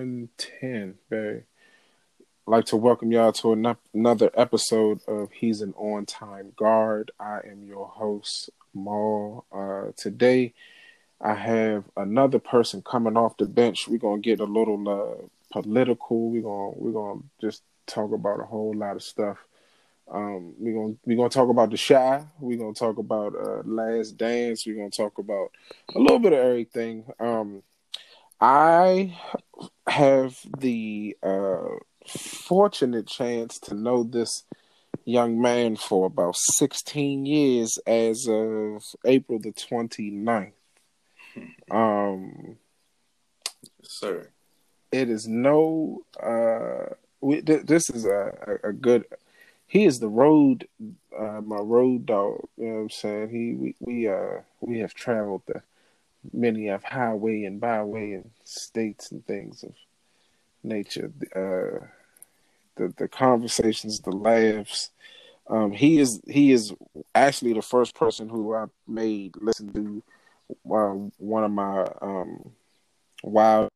10, babe. I'd like to welcome y'all to an- another episode of He's an On Time Guard. I am your host, Maul. Uh, today, I have another person coming off the bench. We're gonna get a little uh, political. We're gonna we're gonna just talk about a whole lot of stuff. Um, we're gonna we're gonna talk about the shy. We're gonna talk about uh, Last Dance. We're gonna talk about a little bit of everything. Um, I have the uh, fortunate chance to know this young man for about 16 years as of April the 29th. Um, sir. It is no. Uh, we, th- this is a, a, a, good. He is the road, uh, my road dog. You know what I'm saying? He we we uh we have traveled the many of highway and byway and states and things of nature. Uh, the the conversations, the laughs. Um, he is he is actually the first person who I made listen to uh, one of my um, wild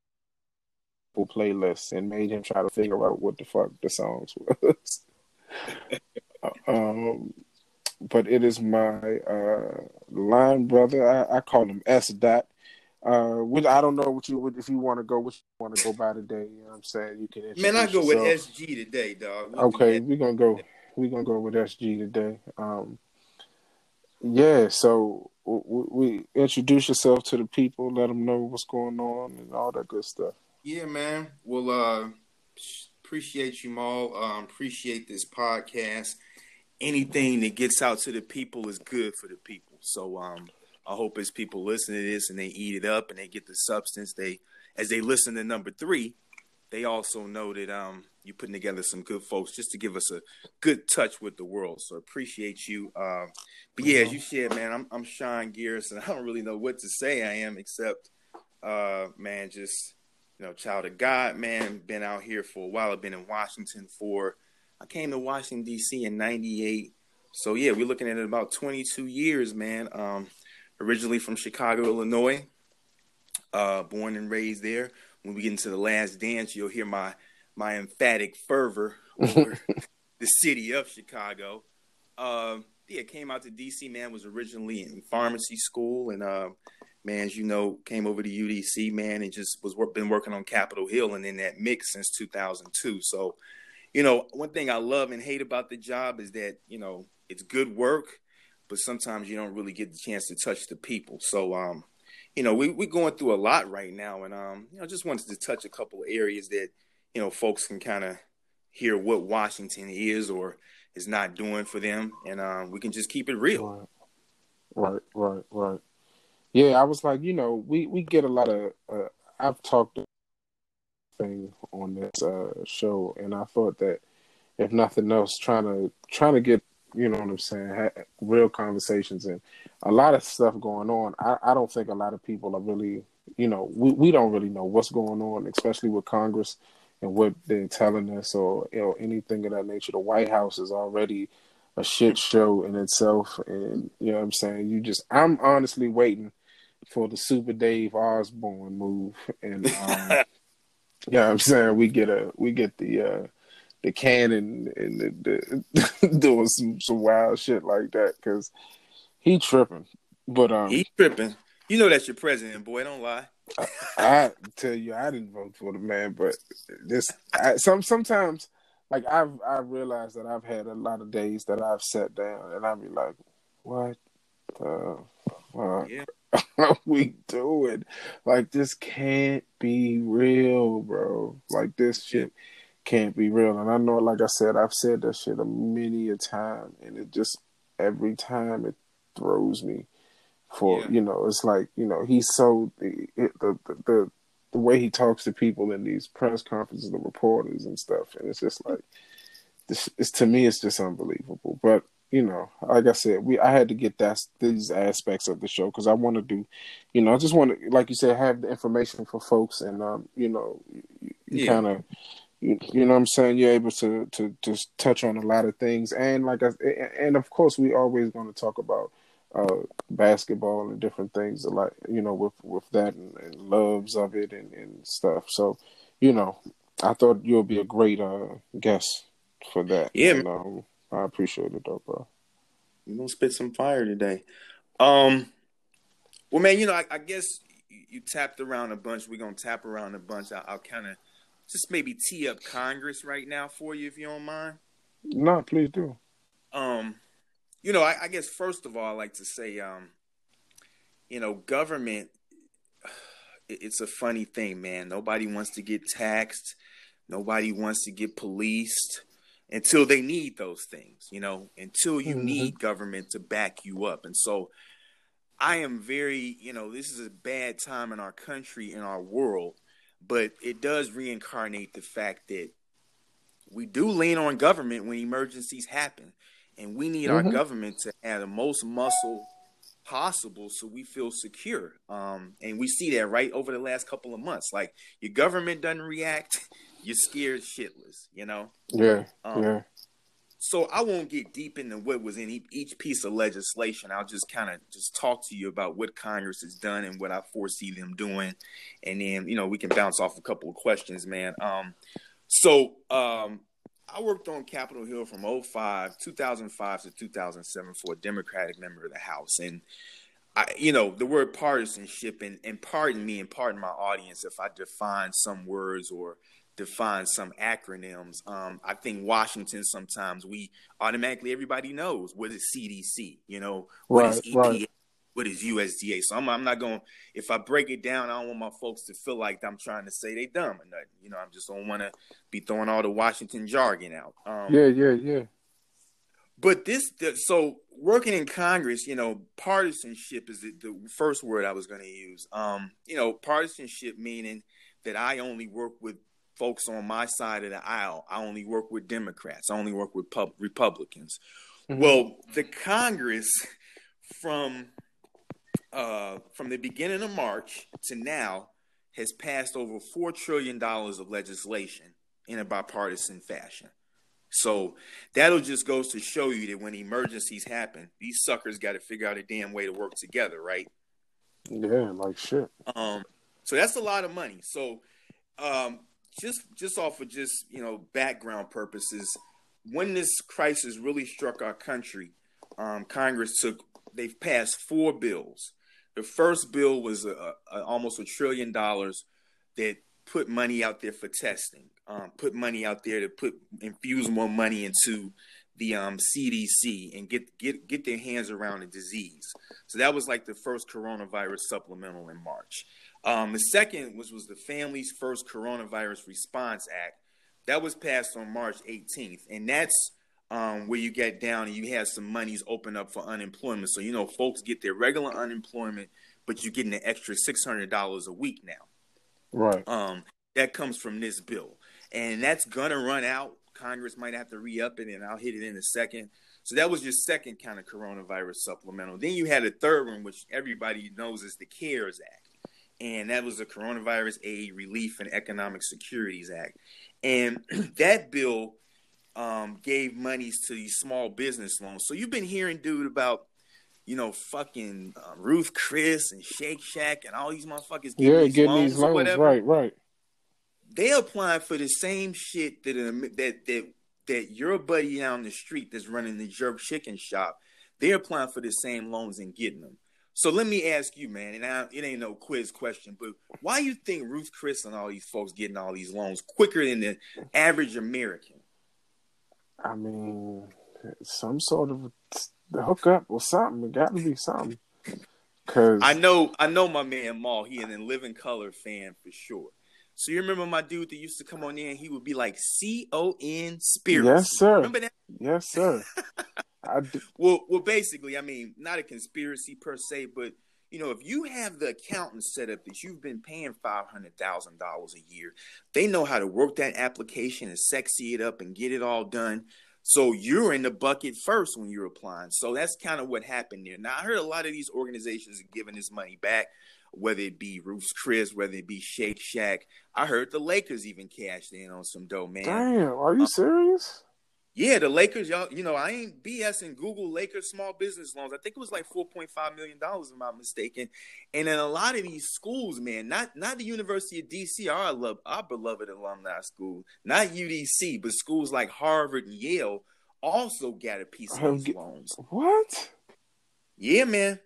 playlists and made him try to figure out what the fuck the songs was. um, but it is my uh, line brother. I, I call him S dot. Uh, which I don't know what you would if you want to go, which you want to go by today. You know what I'm saying? You can. Man, I go yourself. with SG today, dog. okay, we're gonna go. We're gonna go with SG today. Um, yeah. So we, we introduce yourself to the people, let them know what's going on, and all that good stuff. Yeah, man. Well, uh, appreciate you, all. Um, appreciate this podcast. Anything that gets out to the people is good for the people. So, um, I hope as people listen to this and they eat it up and they get the substance, they as they listen to number three, they also know that um you're putting together some good folks just to give us a good touch with the world. So appreciate you. Uh, but yeah, as you said, man, I'm I'm Sean Garrison. I don't really know what to say. I am except uh man, just you know, child of God, man, been out here for a while. I've been in Washington for I came to Washington DC in ninety-eight. So yeah, we're looking at about twenty-two years, man. Um originally from Chicago, Illinois. Uh, born and raised there. When we get into the last dance, you'll hear my my emphatic fervor over the city of Chicago. Uh, yeah, came out to DC. Man, was originally in pharmacy school, and uh, man, as you know, came over to UDC. Man, and just was work, been working on Capitol Hill and in that mix since 2002. So, you know, one thing I love and hate about the job is that you know it's good work, but sometimes you don't really get the chance to touch the people. So, um, you know, we we're going through a lot right now, and um, you know, just wanted to touch a couple of areas that you know folks can kind of hear what Washington is or is not doing for them, and um, we can just keep it real. Right, right, right. Yeah, I was like, you know, we we get a lot of. Uh, I've talked thing on this uh, show, and I thought that if nothing else, trying to trying to get you know what I'm saying, ha- real conversations and a lot of stuff going on. I, I don't think a lot of people are really, you know, we, we don't really know what's going on, especially with Congress and what they're telling us or you know anything of that nature. The White House is already a shit show in itself, and you know what I'm saying. You just, I'm honestly waiting for the Super Dave Osborne move, and um, yeah, I'm saying we get a we get the. uh the cannon and the, the doing some some wild shit like that because he tripping. But um, he tripping. You know that's your president, boy. Don't lie. I, I tell you, I didn't vote for the man, but this I, some sometimes like I've I've realized that I've had a lot of days that I've sat down and I'll be like, what the fuck yeah. are we doing? Like this can't be real, bro. Like this shit can't be real. And I know, like I said, I've said that shit a many a time, and it just every time it throws me. For yeah. you know, it's like you know he's so the, the the the way he talks to people in these press conferences, the reporters and stuff, and it's just like this. It's to me, it's just unbelievable. But you know, like I said, we I had to get that these aspects of the show because I want to do, you know, I just want to, like you said, have the information for folks, and um, you know, you, you yeah. kind of you, you know what I'm saying you're able to to just touch on a lot of things and like I, and of course we always going to talk about uh, basketball and different things like you know with with that and, and loves of it and, and stuff so you know, I thought you'll be a great uh, guest for that. Yeah, I appreciate it, though, bro. You gonna spit some fire today. Um, well, man, you know, I, I guess you, you, tapped around a bunch. We're gonna tap around a bunch. I, will kind of just maybe tee up Congress right now for you, if you don't mind. No, please do. Um, you know, I, I guess first of all, I like to say, um, you know, government. It's a funny thing, man. Nobody wants to get taxed. Nobody wants to get policed until they need those things, you know, until you mm-hmm. need government to back you up. And so I am very, you know, this is a bad time in our country, in our world, but it does reincarnate the fact that we do lean on government when emergencies happen. And we need mm-hmm. our government to have the most muscle possible so we feel secure. Um, and we see that right over the last couple of months. Like your government doesn't react, you're scared shitless, you know? Yeah. Um, yeah. So I won't get deep into what was in each piece of legislation. I'll just kind of just talk to you about what Congress has done and what I foresee them doing, and then you know we can bounce off a couple of questions, man. Um, so um, I worked on Capitol Hill from 05, 2005 to 2007 for a Democratic member of the House, and I, you know, the word partisanship, and, and pardon me and pardon my audience if I define some words or define some acronyms. Um, I think Washington sometimes we automatically everybody knows what is CDC, you know, what right, is EPA, right. what is USDA. So I'm, I'm not going. If I break it down, I don't want my folks to feel like I'm trying to say they dumb or nothing. You know, I'm just don't want to be throwing all the Washington jargon out. Um, yeah, yeah, yeah. But this, the, so working in Congress, you know, partisanship is the, the first word I was going to use. Um, you know, partisanship meaning that I only work with folks on my side of the aisle. I only work with Democrats. I only work with pub- Republicans. Mm-hmm. Well, the Congress from uh, from the beginning of March to now has passed over four trillion dollars of legislation in a bipartisan fashion. So that'll just goes to show you that when emergencies happen, these suckers got to figure out a damn way to work together, right? Yeah, like shit. Um, so that's a lot of money. So um, just just off of just you know background purposes, when this crisis really struck our country, um, Congress took they've passed four bills. The first bill was a, a, almost a trillion dollars that put money out there for testing, um, put money out there to put infuse more money into the um, CDC and get get get their hands around the disease. So that was like the first coronavirus supplemental in March. Um, the second was was the Families First Coronavirus Response Act that was passed on March 18th, and that's um, where you get down and you have some monies open up for unemployment. So you know, folks get their regular unemployment, but you're getting an extra six hundred dollars a week now. Right. Um, that comes from this bill, and that's gonna run out. Congress might have to re-up it, and I'll hit it in a second. So that was your second kind of coronavirus supplemental. Then you had a third one, which everybody knows is the CARES Act and that was the Coronavirus Aid Relief and Economic Securities Act. And that bill um, gave monies to these small business loans. So you've been hearing, dude, about you know fucking uh, Ruth Chris and Shake Shack and all these motherfuckers getting yeah, these getting loans these loans, whatever. right, right. They applying for the same shit that that that that your buddy down the street that's running the jerk chicken shop. They're applying for the same loans and getting them. So let me ask you, man, and I, it ain't no quiz question, but why you think Ruth Chris and all these folks getting all these loans quicker than the average American? I mean, some sort of hookup or something. It got to be something. Cause I know, I know my man Maul. He is a living color fan for sure. So you remember my dude that used to come on and he would be like C O N Spirit. Yes, sir. Remember that? Yes, sir. well, well, basically, I mean, not a conspiracy per se, but you know, if you have the accountant set up that you've been paying five hundred thousand dollars a year, they know how to work that application and sexy it up and get it all done. So you're in the bucket first when you're applying. So that's kind of what happened there. Now I heard a lot of these organizations are giving this money back, whether it be Ruth's Chris, whether it be Shake Shack. I heard the Lakers even cashed in on some dough, man. Damn, are you um, serious? Yeah, the Lakers, y'all, you know, I ain't BSing Google Lakers small business loans. I think it was like four point five million dollars, if I'm not mistaken. And in a lot of these schools, man, not not the University of DC, our love, our beloved alumni school, not UDC, but schools like Harvard and Yale also got a piece of oh, these loans. What? Yeah, man.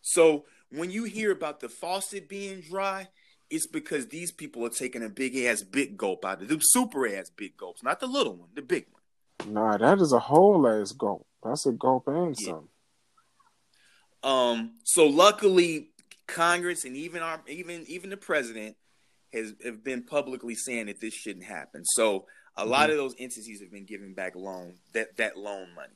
So when you hear about the faucet being dry, it's because these people are taking a big ass big gulp out of the super ass big gulps, not the little one, the big one. Nah, that is a whole ass gulp. That's a gulp and yeah. some. Um. So luckily, Congress and even our even even the president has have been publicly saying that this shouldn't happen. So a mm-hmm. lot of those entities have been giving back loan that that loan money.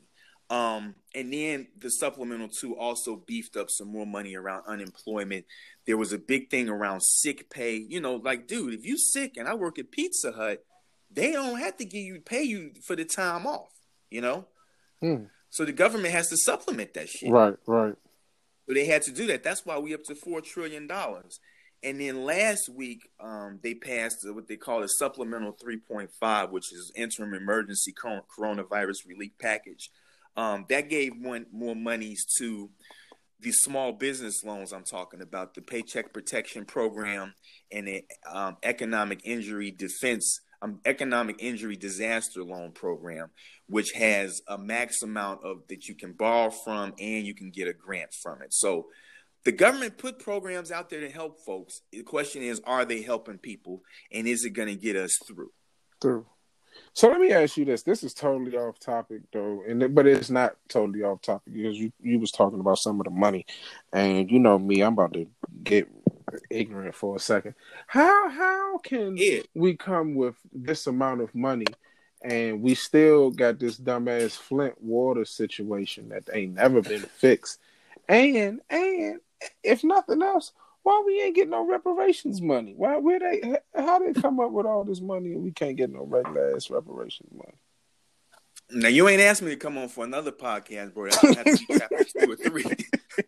Um, and then the supplemental two also beefed up some more money around unemployment. There was a big thing around sick pay. You know, like, dude, if you sick and I work at Pizza Hut, they don't have to give you pay you for the time off, you know? Hmm. So the government has to supplement that shit. Right, right. So they had to do that. That's why we up to four trillion dollars. And then last week, um, they passed what they call a supplemental 3.5, which is interim emergency coronavirus relief package. Um, that gave one more monies to the small business loans I'm talking about, the Paycheck Protection Program and the um, Economic Injury Defense um, economic injury disaster loan program, which has a max amount of that you can borrow from and you can get a grant from it. So the government put programs out there to help folks. The question is, are they helping people, and is it going to get us through? Through. So let me ask you this. This is totally off topic though, and but it's not totally off topic because you you was talking about some of the money, and you know me, I'm about to get ignorant for a second. How how can yeah. we come with this amount of money and we still got this dumbass Flint water situation that ain't never been fixed? And and if nothing else, why we ain't getting no reparations money? Why where they how they come up with all this money and we can't get no regular ass reparations money? Now you ain't asked me to come on for another podcast, bro. I have to be two or three.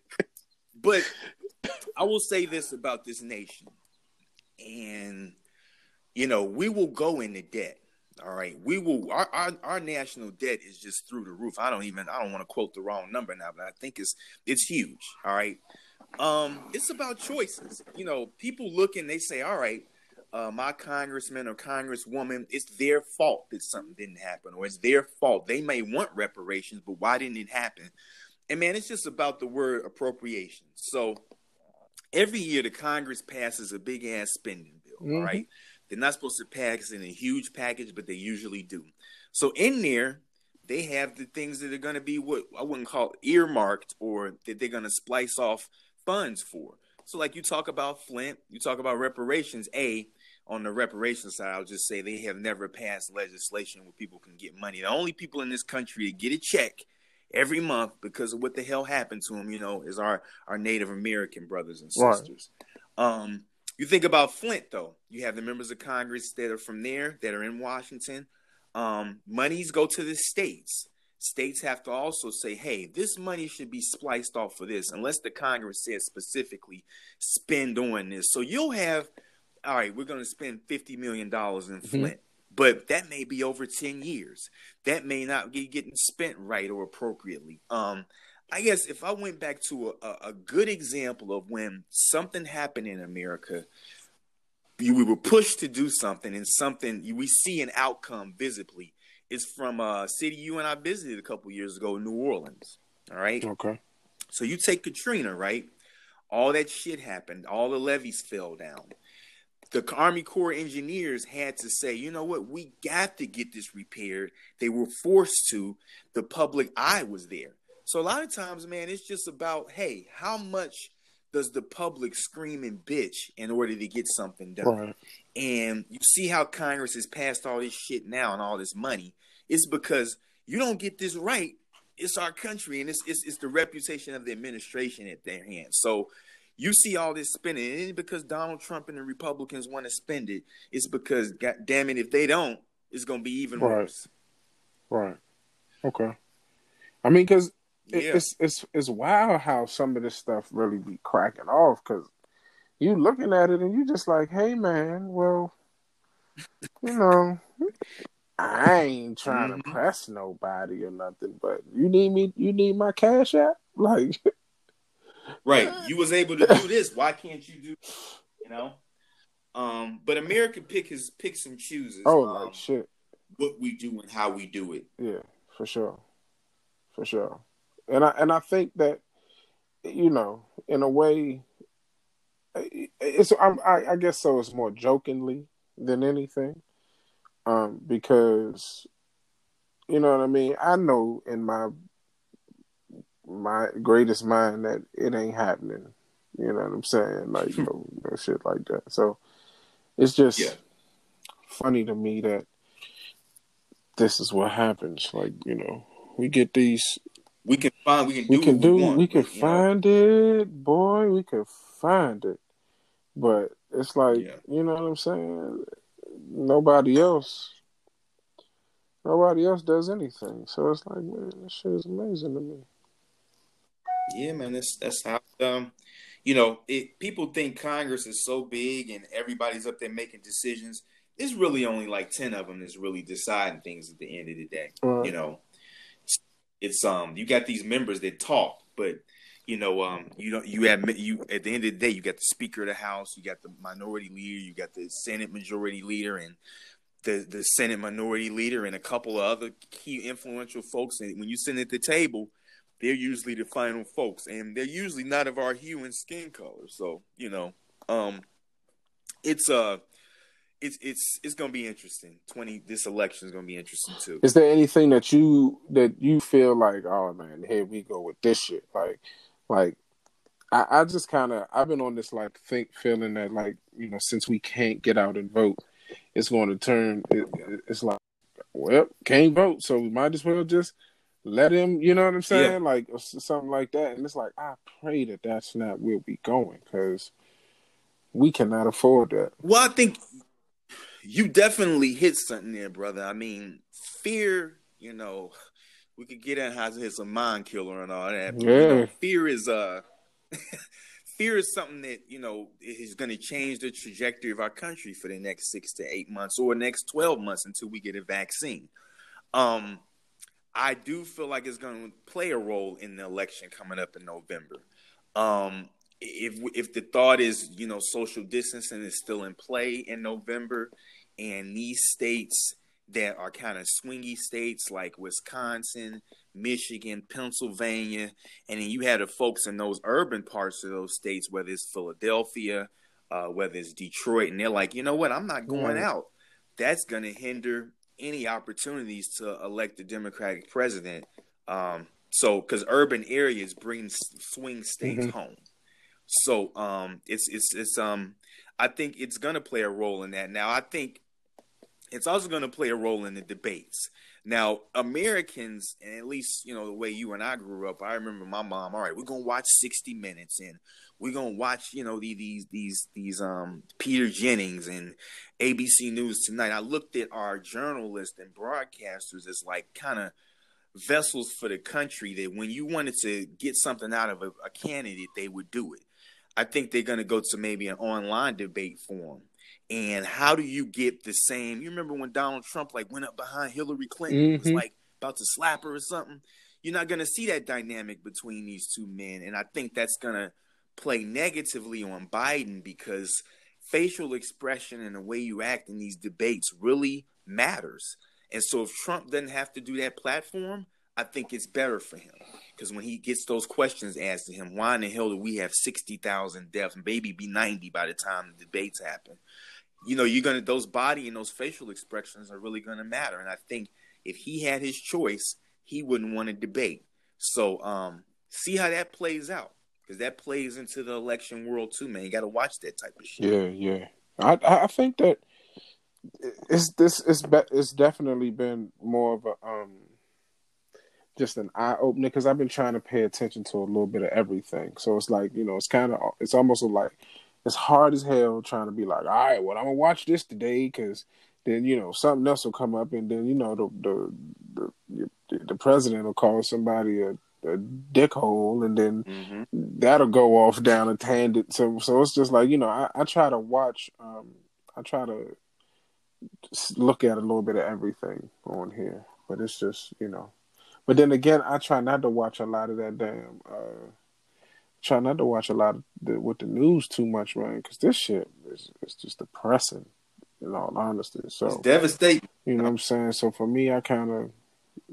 but I will say this about this nation, and you know, we will go into debt. All right, we will. Our, our, our national debt is just through the roof. I don't even. I don't want to quote the wrong number now, but I think it's it's huge. All right, um, it's about choices. You know, people look and they say, "All right, uh, my congressman or congresswoman, it's their fault that something didn't happen, or it's their fault. They may want reparations, but why didn't it happen?" And man, it's just about the word appropriation. So every year the Congress passes a big ass spending bill. Mm-hmm. Right? They're not supposed to pass in a huge package, but they usually do. So in there, they have the things that are going to be what I wouldn't call earmarked or that they're going to splice off funds for. So, like you talk about Flint, you talk about reparations. A on the reparations side, I'll just say they have never passed legislation where people can get money. The only people in this country to get a check every month because of what the hell happened to them, you know, is our our Native American brothers and sisters. Right. Um, you think about Flint though. You have the members of Congress that are from there that are in Washington. Um, monies go to the states. States have to also say, hey, this money should be spliced off for this, unless the Congress says specifically spend on this. So you'll have, all right, we're going to spend $50 million in mm-hmm. But that may be over 10 years. That may not be getting spent right or appropriately. Um i guess if i went back to a, a good example of when something happened in america we were pushed to do something and something we see an outcome visibly. Is from a city you and i visited a couple years ago new orleans all right? Okay. So you take katrina right? All that shit happened. All the levees fell down the Army Corps engineers had to say, you know what, we got to get this repaired. They were forced to. The public eye was there. So a lot of times, man, it's just about, hey, how much does the public scream and bitch in order to get something done? Right. And you see how Congress has passed all this shit now and all this money. It's because you don't get this right. It's our country, and it's, it's, it's the reputation of the administration at their hands. So you see all this spending. It ain't because Donald Trump and the Republicans want to spend it. It's because, God damn it, if they don't, it's going to be even right. worse. Right. Okay. I mean, because yeah. it's it's it's wild how some of this stuff really be cracking off. Because you looking at it and you just like, hey man, well, you know, I ain't trying mm-hmm. to press nobody or nothing, but you need me. You need my cash app, like. Right, you was able to do this. Why can't you do? You know. Um, but America pick his picks and chooses. Oh, um, like shit. What we do and how we do it. Yeah, for sure, for sure. And I and I think that, you know, in a way, it's I, I guess so. It's more jokingly than anything, um, because you know what I mean. I know in my my greatest mind that it ain't happening. You know what I'm saying? Like no, no shit like that. So it's just yeah. funny to me that this is what happens. Like you know, we get these. We can find. We can. do. We can do. We, want, we can find know? it, boy. We can find it, but it's like yeah. you know what I'm saying. Nobody else. Nobody else does anything. So it's like, man, this shit is amazing to me. Yeah, man. That's that's how um you know, it, people think Congress is so big and everybody's up there making decisions. It's really only like ten of them that's really deciding things at the end of the day. Right. You know, it's um you got these members that talk, but you know um you don't you have you at the end of the day you got the Speaker of the House, you got the Minority Leader, you got the Senate Majority Leader, and the the Senate Minority Leader, and a couple of other key influential folks. And when you sit at the table they're usually the final folks, and they're usually not of our hue and skin color. So you know, um, it's uh it's it's it's gonna be interesting. Twenty this election is gonna be interesting too. Is there anything that you that you feel like, oh man, here we go with this shit? Like, like I, I just kind of I've been on this like think feeling that like you know since we can't get out and vote, it's going to turn. It, it's like, well, can't vote, so we might as well just let him, you know what I'm saying? Yeah. Like something like that. And it's like, I pray that that's not where we going because we cannot afford that. Well, I think you definitely hit something there, brother. I mean, fear, you know, we could get in how it's a mind killer and all that. But, yeah. You know, fear is uh fear is something that, you know, is gonna change the trajectory of our country for the next six to eight months or next twelve months until we get a vaccine. Um I do feel like it's going to play a role in the election coming up in November. Um, if if the thought is you know social distancing is still in play in November, and these states that are kind of swingy states like Wisconsin, Michigan, Pennsylvania, and then you had the folks in those urban parts of those states, whether it's Philadelphia, uh, whether it's Detroit, and they're like, you know what, I'm not going out. That's going to hinder any opportunities to elect a Democratic president. Um, so, because urban areas bring swing states mm-hmm. home, so um, it's it's it's um, I think it's going to play a role in that. Now, I think it's also going to play a role in the debates. Now, Americans, and at least you know the way you and I grew up, I remember my mom. All right, we're gonna watch sixty minutes, and we're gonna watch you know these these these um Peter Jennings and ABC News tonight. I looked at our journalists and broadcasters as like kind of vessels for the country that when you wanted to get something out of a, a candidate, they would do it. I think they're gonna go to maybe an online debate forum. And how do you get the same? You remember when Donald Trump like went up behind Hillary Clinton, mm-hmm. was like about to slap her or something? You're not gonna see that dynamic between these two men, and I think that's gonna play negatively on Biden because facial expression and the way you act in these debates really matters. And so if Trump doesn't have to do that platform, I think it's better for him. Because when he gets those questions asked to him, why in the hell do we have 60,000 deaths and maybe be 90 by the time the debates happen? You know, you're to, those body and those facial expressions are really to matter. And I think if he had his choice, he wouldn't want to debate. So, um, see how that plays out because that plays into the election world too, man. You got to watch that type of shit. Yeah, yeah. I I think that it's this it's be, it's definitely been more of a um just an eye opener because I've been trying to pay attention to a little bit of everything. So it's like you know it's kind of it's almost like it's hard as hell trying to be like, all right, well I'm gonna watch this today because then you know something else will come up and then you know the the the, the president will call somebody a a dick hole and then mm-hmm. that'll go off down a tangent so so it's just like you know i, I try to watch um i try to look at a little bit of everything on here, but it's just you know. But then again, I try not to watch a lot of that damn. Uh, try not to watch a lot of the, with the news too much, man, because this shit is it's just depressing. In all honesty, so it's devastating. You know what I'm saying? So for me, I kind of,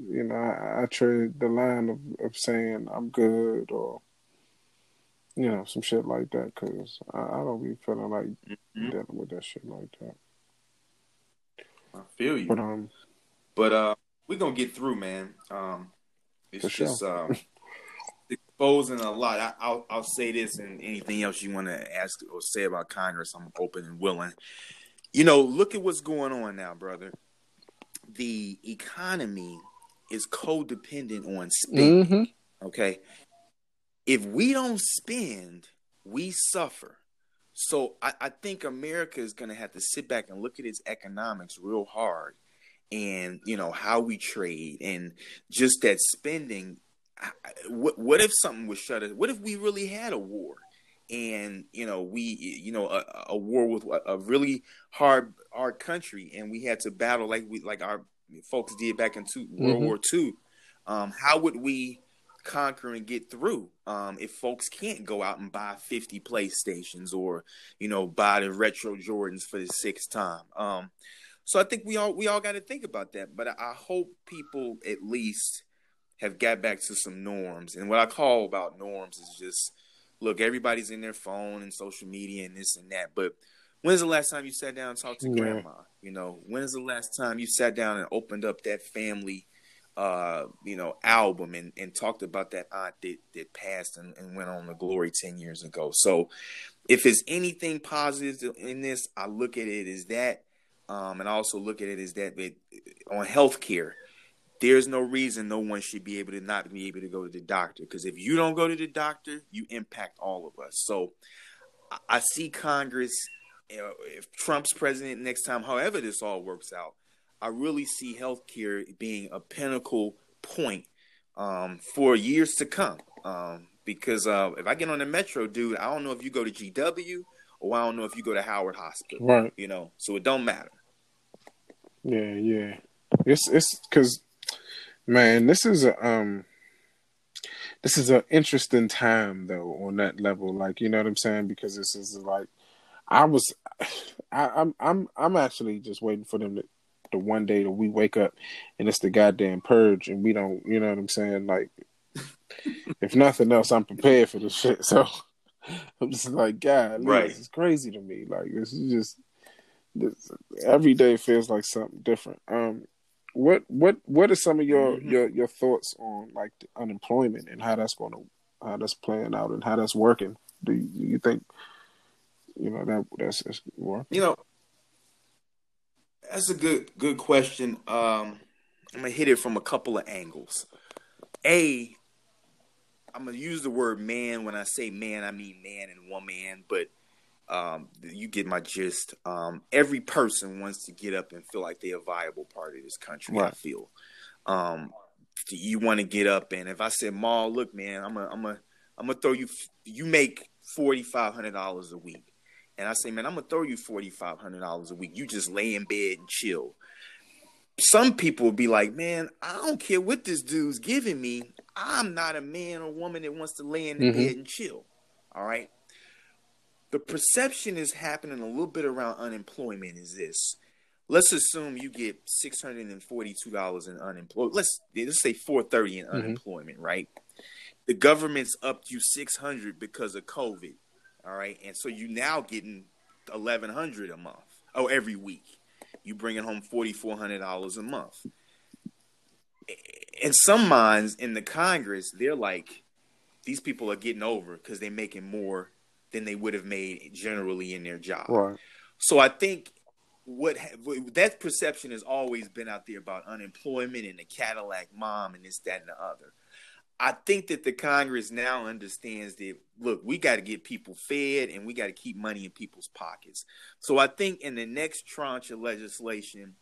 you know, I, I trade the line of, of saying I'm good or, you know, some shit like that because I, I, don't be feeling like mm-hmm. dealing with that shit like that. I feel you. But um, but uh, we're gonna get through, man. Um, it's just sure. um, exposing a lot. I, will I'll say this, and anything else you want to ask or say about Congress, I'm open and willing. You know, look at what's going on now, brother. The economy is codependent on spending. Mm-hmm. Okay, if we don't spend, we suffer. So I, I think America is going to have to sit back and look at its economics real hard and you know how we trade and just that spending what what if something was shut what if we really had a war and you know we you know a, a war with a really hard hard country and we had to battle like we like our folks did back in two, World mm-hmm. War II um, how would we conquer and get through um, if folks can't go out and buy 50 PlayStations or you know buy the retro Jordans for the sixth time. Um, so I think we all we all got to think about that. But I hope people at least have got back to some norms. And what I call about norms is just look, everybody's in their phone and social media and this and that. But when's the last time you sat down and talked to yeah. grandma? You know, when's the last time you sat down and opened up that family uh, you know, album and, and talked about that aunt that, that passed and, and went on the glory 10 years ago. So if it's anything positive in this, I look at it as that. Um, and I also look at it as that it, on healthcare, there's no reason no one should be able to not be able to go to the doctor. Because if you don't go to the doctor, you impact all of us. So I, see Congress, you know, if Trump's president next time, however this all works out, I really see healthcare being a pinnacle point um, for years to come. Um, because uh, if I get on the metro, dude, I don't know if you go to GW or I don't know if you go to Howard Hospital. Right. You know, so it don't matter. Yeah, yeah. It's it's because, man, this is a um, this is an interesting time though on that level. Like, you know what I'm saying? Because this is like, I was, I, I'm I'm I'm actually just waiting for them to the one day that we wake up and it's the goddamn purge and we don't, you know what I'm saying? Like, if nothing else, I'm prepared for this shit. So I'm just like, God, right. this is crazy to me. Like, this is just this, every day feels like something different. Um, what what what are some of your mm-hmm. your your thoughts on like unemployment and how that's going to how that's playing out and how that's working? Do you, do you think you know that that's, that's working? You know, that's a good good question. Um, I'm gonna hit it from a couple of angles. A, I'm gonna use the word man. When I say man, I mean man and woman. But um, you get my gist. Um, every person wants to get up and feel like they're a viable part of this country. Right. I feel. Um, you want to get up and if I said, "Maul, look, man, I'm a, I'm a, I'm gonna throw you. You make forty five hundred dollars a week and I say, man, I'm gonna throw you forty five hundred dollars a week. You just lay in bed and chill. Some people will be like, man, I don't care what this dude's giving me. I'm not a man or woman that wants to lay in the mm-hmm. bed and chill. All right. The perception is happening a little bit around unemployment is this. Let's assume you get six hundred and forty-two dollars in unemployment. Let's let's say four thirty in mm-hmm. unemployment, right? The government's upped you six hundred because of COVID all right, and so you now getting eleven hundred a month. Oh, every week, you bringing home forty four hundred dollars a month. In some minds in the Congress, they're like, these people are getting over because they're making more than they would have made generally in their job. Right. So I think what that perception has always been out there about unemployment and the Cadillac mom and this, that, and the other. I think that the Congress now understands that look, we got to get people fed and we got to keep money in people's pockets. So I think in the next tranche of legislation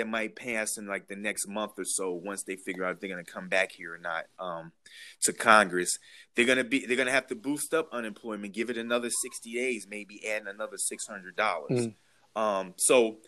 that might pass in like the next month or so, once they figure out if they're going to come back here or not um, to Congress, they're going to be they're going to have to boost up unemployment, give it another sixty days, maybe add another six hundred dollars. Mm. Um, so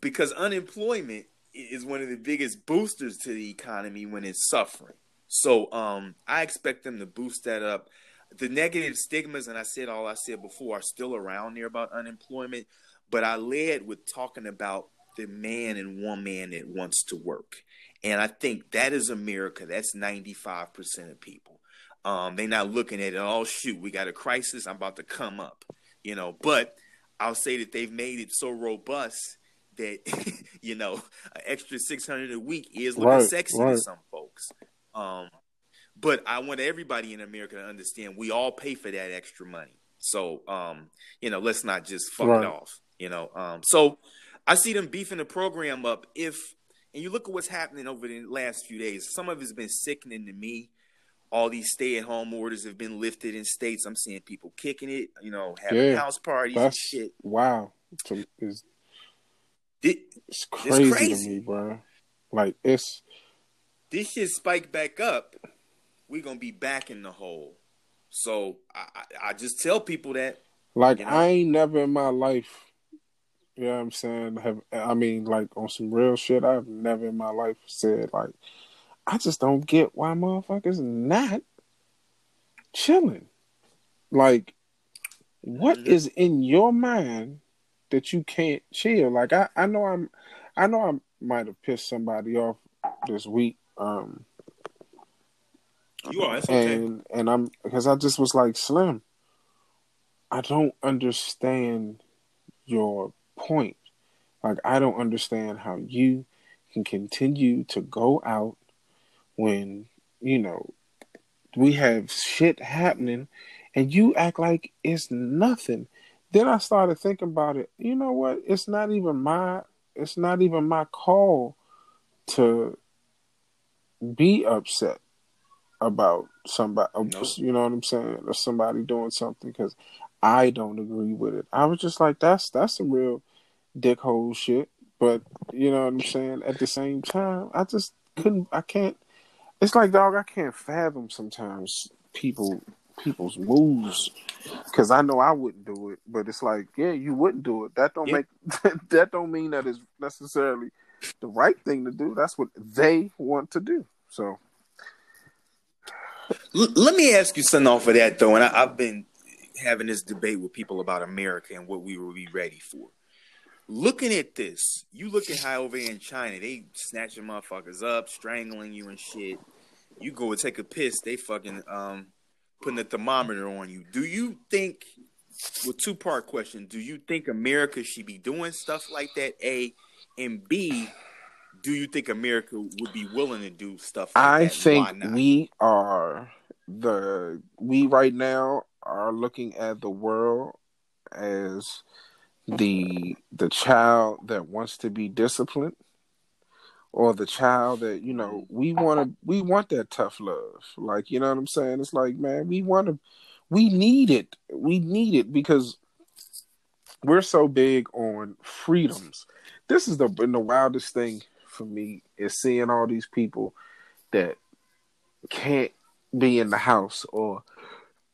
because unemployment is one of the biggest boosters to the economy when it's suffering. So um, I expect them to boost that up. The negative stigmas, and I said all I said before, are still around there about unemployment. But I led with talking about the man and woman that wants to work. And I think that is America. That's 95% of people. Um, they're not looking at it, oh, shoot, we got a crisis. I'm about to come up, you know. But I'll say that they've made it so robust that, you know, an extra 600 a week is looking right, sexy right. to some folks. Um, but I want everybody in America to understand we all pay for that extra money. So, um, you know, let's not just fuck right. it off, you know. Um, so I see them beefing the program up if and you look at what's happening over the last few days. Some of it's been sickening to me. All these stay-at-home orders have been lifted in states. I'm seeing people kicking it, you know, having yeah, house parties and shit. Wow, it's, it, it's crazy, it's crazy to me, bro. Like it's this shit spike back up. We're gonna be back in the hole. So I, I, I just tell people that. Like you know? I ain't never in my life you know what I'm saying? Have I mean like on some real shit, I've never in my life said like I just don't get why motherfuckers not chilling. Like what mm-hmm. in your mind that you can't chill? Like I, I know I'm I know I might have pissed somebody off this week. Um you are, it's okay. And and I'm because I just was like, Slim, I don't understand your point. Like, I don't understand how you can continue to go out when, you know, we have shit happening and you act like it's nothing. Then I started thinking about it. You know what? It's not even my it's not even my call to be upset about somebody you know what I'm saying or somebody doing something cuz I don't agree with it. I was just like that's that's some real dickhole shit. But you know what I'm saying? At the same time, I just couldn't. I can't. It's like dog. I can't fathom sometimes people people's moves because I know I wouldn't do it. But it's like, yeah, you wouldn't do it. That don't make that don't mean that is necessarily the right thing to do. That's what they want to do. So. Let me ask you something off of that though, and I, I've been having this debate with people about America and what we will be ready for looking at this, you look at how over in China they snatching motherfuckers up, strangling you and shit. You go and take a piss, they fucking um putting a thermometer on you. Do you think? Well, two part question: Do you think America should be doing stuff like that? A and B. Do you think America would be willing to do stuff? Like I think we are the we right now are looking at the world as the the child that wants to be disciplined or the child that you know we want to we want that tough love. Like you know what i'm saying? It's like man we want to we need it. We need it because we're so big on freedoms. This is the the wildest thing for me is seeing all these people that can't be in the house or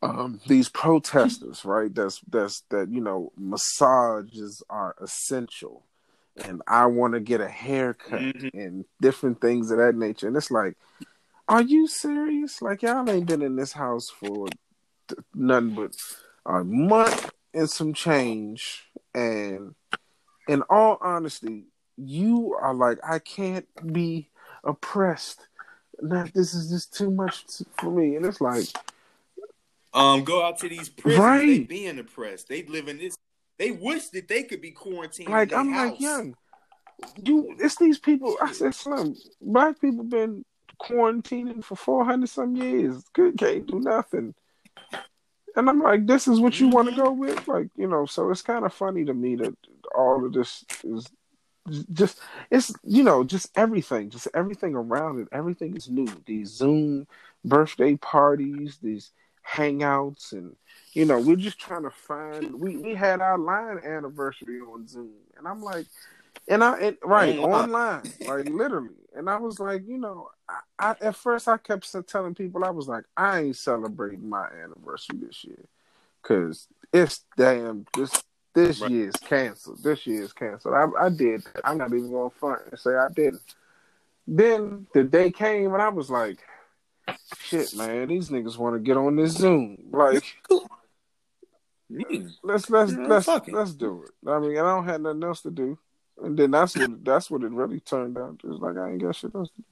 um, these protesters, right? That's that's that you know massages are essential, and I want to get a haircut mm-hmm. and different things of that nature. And it's like, are you serious? Like y'all ain't been in this house for nothing but a month and some change, and in all honesty, you are like, I can't be oppressed. That this is just too much for me, and it's like um, go out to these prisons. Right. They being oppressed. They live in this. They wish that they could be quarantined. Like I'm house. like, young, you. It's these people. I said, Slim. Black people been quarantining for four hundred some years. Good, can't do nothing. And I'm like, this is what you mm-hmm. want to go with, like you know. So it's kind of funny to me that all of this is just it's you know just everything just everything around it everything is new these zoom birthday parties these hangouts and you know we're just trying to find we, we had our line anniversary on zoom and i'm like and i and, right oh, online like literally and i was like you know I, I, at first i kept telling people i was like i ain't celebrating my anniversary this year because it's damn this this right. year is canceled. This year is canceled. I, I did. I'm not even going to front and say I didn't. Then the day came and I was like, shit, man, these niggas want to get on this Zoom. Like, let's let's yeah, let's let's do it. I mean, I don't have nothing else to do, and then that's what that's what it really turned out. It's like I ain't got shit else to do.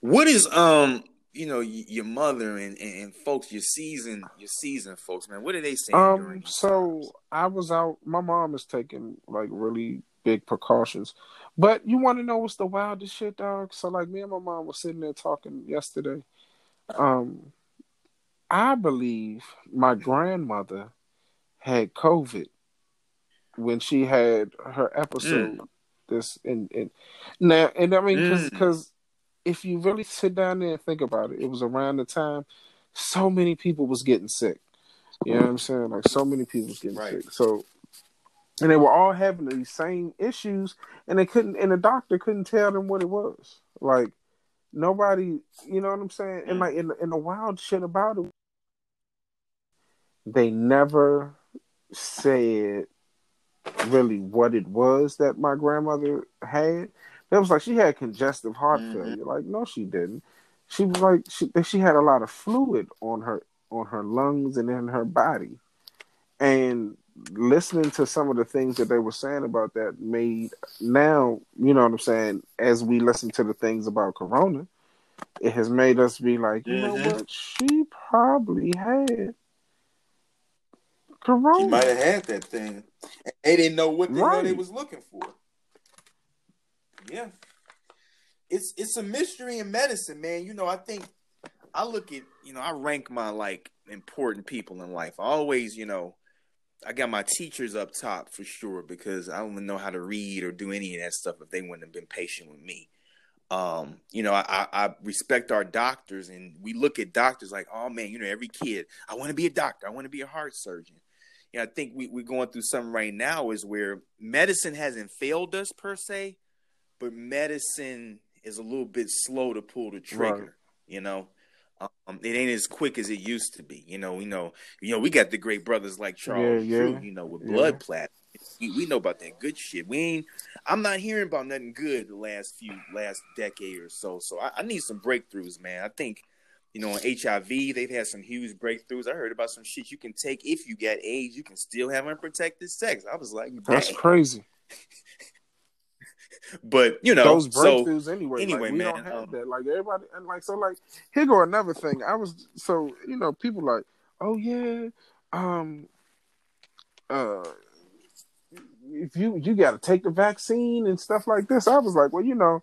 What is um you know your mother and, and, folks your season your season folks man what are they saying um so i was out my mom is taking like really big precautions but you want to know what's the wildest shit dog so like me and my mom was sitting there talking yesterday um i believe my grandmother had covid when she had her episode mm. this and and now and i mean because mm if you really sit down there and think about it, it was around the time so many people was getting sick. You know what I'm saying? Like so many people was getting right. sick. So and they were all having these same issues and they couldn't and the doctor couldn't tell them what it was. Like nobody you know what I'm saying? And like in the, in the wild shit about it they never said really what it was that my grandmother had. It was like she had congestive heart mm-hmm. failure. Like, no, she didn't. She was like she she had a lot of fluid on her on her lungs and in her body. And listening to some of the things that they were saying about that made now, you know what I'm saying, as we listen to the things about corona, it has made us be like, you mm-hmm. know what, she probably had corona. She might have had that thing. They didn't know what the right. hell they was looking for. Yeah. It's it's a mystery in medicine, man. You know, I think I look at, you know, I rank my like important people in life. I always, you know, I got my teachers up top for sure because I don't even know how to read or do any of that stuff if they wouldn't have been patient with me. Um, you know, I, I respect our doctors and we look at doctors like, oh man, you know, every kid, I want to be a doctor, I want to be a heart surgeon. You know, I think we, we're going through something right now is where medicine hasn't failed us per se, but medicine is a little bit slow to pull the trigger. Right. You know, um, it ain't as quick as it used to be. You know, we know, you know, we got the great brothers like Charles yeah, yeah. Drew, you know, with blood yeah. plasma. We, we, know about that good shit. We ain't. I'm not hearing about nothing good the last few last decade or so. So I, I need some breakthroughs, man. I think. You know, on HIV, they've had some huge breakthroughs. I heard about some shit you can take if you get AIDS, you can still have unprotected sex. I was like, that's crazy. but you know those breakthroughs so, anyway. Anyway, like, we man, don't have um, that. Like everybody, and like so, like here go another thing. I was so you know people like, oh yeah, um, uh, if you you got to take the vaccine and stuff like this. I was like, well, you know.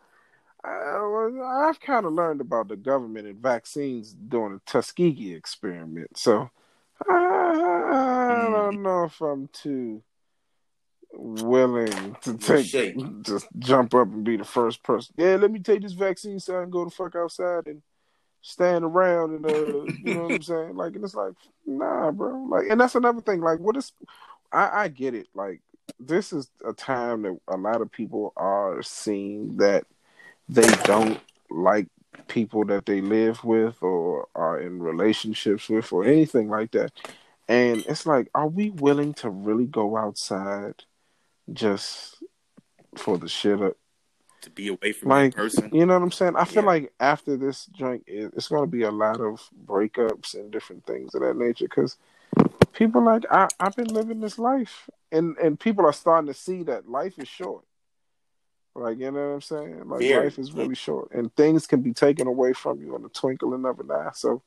I, I've kind of learned about the government and vaccines during the Tuskegee experiment, so I, I don't mm. know if I'm too willing to take just jump up and be the first person. Yeah, let me take this vaccine so I can go the fuck outside and stand around and uh you know what I'm saying? Like and it's like, nah, bro. Like and that's another thing. Like what is I, I get it. Like this is a time that a lot of people are seeing that they don't like people that they live with or are in relationships with or anything like that. And it's like, are we willing to really go outside just for the shit up. To be away from like, person. You know what I'm saying? I feel yeah. like after this drink, it's going to be a lot of breakups and different things of that nature because people like I, I've been living this life, and and people are starting to see that life is short. Like you know what I'm saying? Like Very. life is really short, and things can be taken away from you in the twinkling of an eye. So,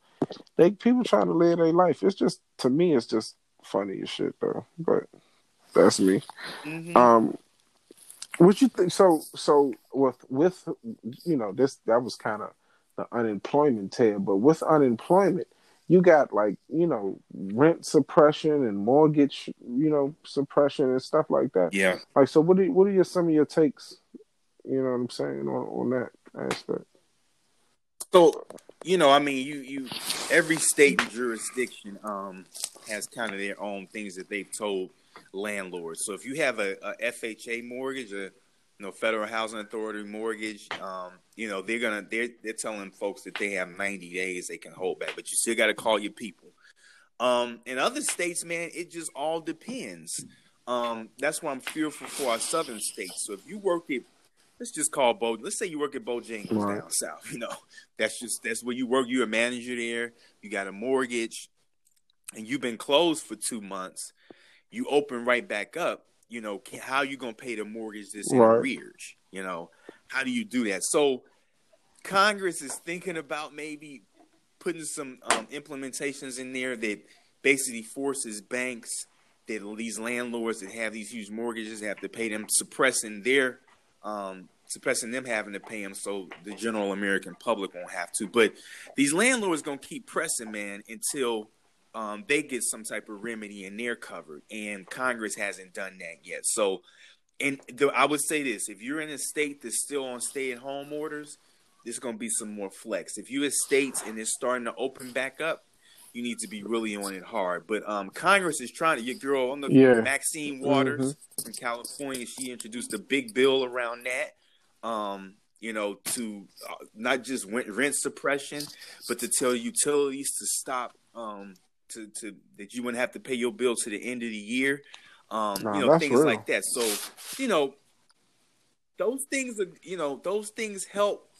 they people trying to live their life. It's just to me, it's just funny as shit though. But that's me. Mm-hmm. Um, what you think? So, so with with you know this that was kind of the unemployment tale, but with unemployment, you got like you know rent suppression and mortgage you know suppression and stuff like that. Yeah. Like, so what are what are your some of your takes? You know what I'm saying on on that aspect. So you know, I mean, you you every state and jurisdiction um has kind of their own things that they've told landlords. So if you have a, a FHA mortgage, a you know Federal Housing Authority mortgage, um, you know they're gonna they're they're telling folks that they have 90 days they can hold back, but you still got to call your people. Um, in other states, man, it just all depends. Um, that's why I'm fearful for our southern states. So if you work at, let's just call Bo. Let's say you work at Bojangles right. down south. You know, that's just that's where you work. You're a manager there. You got a mortgage, and you've been closed for two months. You open right back up. You know, how are you gonna pay the mortgage this right. in arrears? You know, how do you do that? So Congress is thinking about maybe putting some um, implementations in there that basically forces banks that these landlords that have these huge mortgages have to pay them, suppressing their um, suppressing them having to pay them, so the general American public won't have to. But these landlords gonna keep pressing, man, until um, they get some type of remedy and they're covered. And Congress hasn't done that yet. So, and the, I would say this: if you're in a state that's still on stay-at-home orders, there's going to be some more flex. If you're in states and it's starting to open back up, you need to be really on it hard. But um, Congress is trying to. Your girl on the yeah. Maxine Waters mm-hmm. from California, she introduced a big bill around that. Um, you know, to uh, not just rent suppression, but to tell utilities to stop. Um, to, to that you wouldn't have to pay your bill to the end of the year. Um, nah, you know, things real. like that. So, you know, those things are, you know, those things help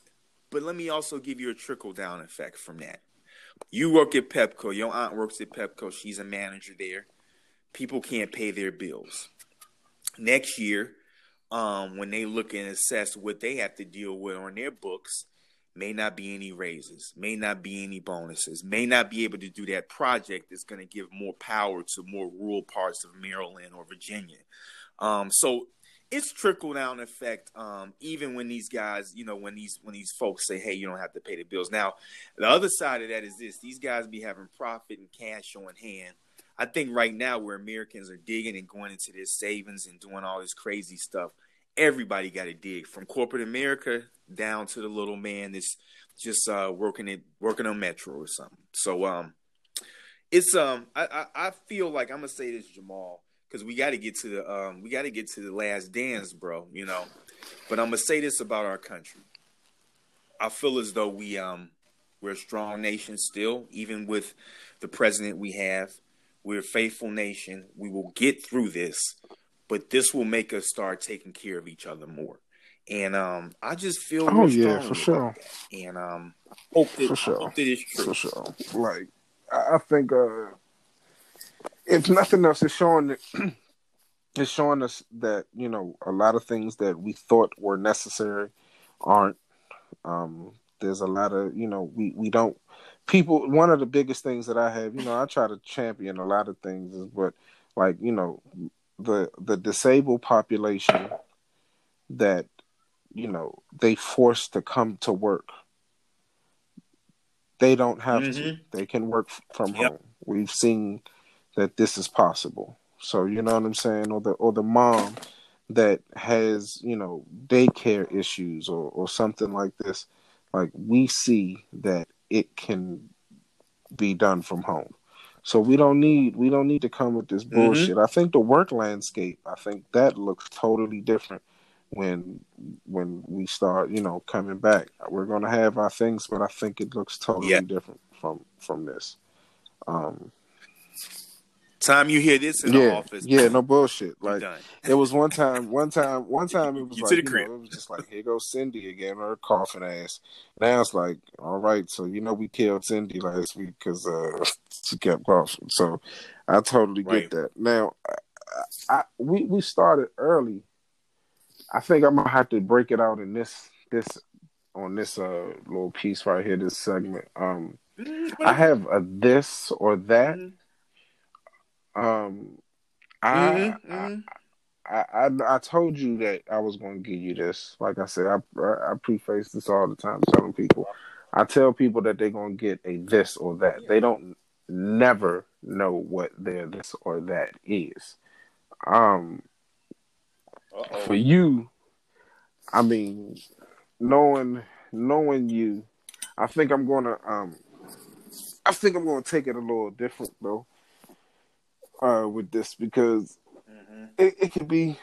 but let me also give you a trickle down effect from that. You work at Pepco. Your aunt works at Pepco. She's a manager there. People can't pay their bills. Next year, um, when they look and assess what they have to deal with on their books, may not be any raises, may not be any bonuses, may not be able to do that project that's going to give more power to more rural parts of Maryland or Virginia. Um, so it's trickle down effect. Um, even when these guys, you know, when these when these folks say, "Hey, you don't have to pay the bills." Now, the other side of that is this: these guys be having profit and cash on hand. I think right now, where Americans are digging and going into their savings and doing all this crazy stuff, everybody got to dig from corporate America down to the little man that's just uh, working it working on Metro or something. So, um, it's um, I, I, I feel like I'm gonna say this, Jamal because we got to get to the um, we got to get to the last dance, bro. You know, but I'm gonna say this about our country. I feel as though we um we're a strong nation still, even with the president we have. We're a faithful nation. We will get through this, but this will make us start taking care of each other more. And um, I just feel oh yeah, for sure. And um, hope that, for sure. hope that it's true. For sure. Like I think uh if nothing else, it's showing that it's showing us that you know a lot of things that we thought were necessary aren't. Um, there's a lot of you know we we don't people. One of the biggest things that I have, you know, I try to champion a lot of things, is but like you know the the disabled population that you know they forced to come to work they don't have mm-hmm. to they can work from yep. home we've seen that this is possible. So you know what I'm saying, or the or the mom that has you know daycare issues or or something like this, like we see that it can be done from home. So we don't need we don't need to come with this mm-hmm. bullshit. Mm-hmm. I think the work landscape, I think that looks totally different when when we start, you know, coming back. We're gonna have our things, but I think it looks totally yeah. different from from this. Um Time you hear this in yeah, the office, yeah, no bullshit. Like it was one time, one time, one time it was you like you know, it was just like here goes Cindy again, her coughing ass. Now it's like, all right, so you know we killed Cindy last week because uh, she kept coughing. So I totally get right. that. Now, I, I, we we started early. I think I'm gonna have to break it out in this this on this uh little piece right here, this segment. Um. I have a this or that. Mm-hmm um, I, mm-hmm, mm-hmm. I, I, I told you that I was going to give you this. Like I said, I I preface this all the time, telling people. I tell people that they're going to get a this or that. They don't never know what their this or that is. Um, Uh-oh. for you, I mean, knowing knowing you, I think I'm gonna um, I think I'm gonna take it a little different though uh, with this because mm-hmm. it, it could be.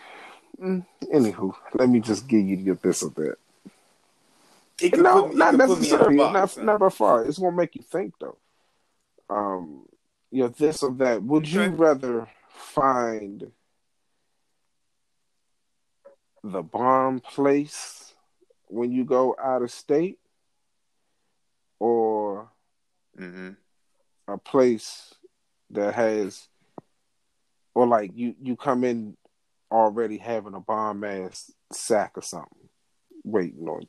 Mm, anywho, let me just give you get this or that. no, me, not necessarily. Box, not, not by far. It's gonna make you think though. Um, you're this or that. Would okay. you rather find the bomb place when you go out of state or mm-hmm. a place that has or like you you come in already having a bomb ass sack or something waiting on you?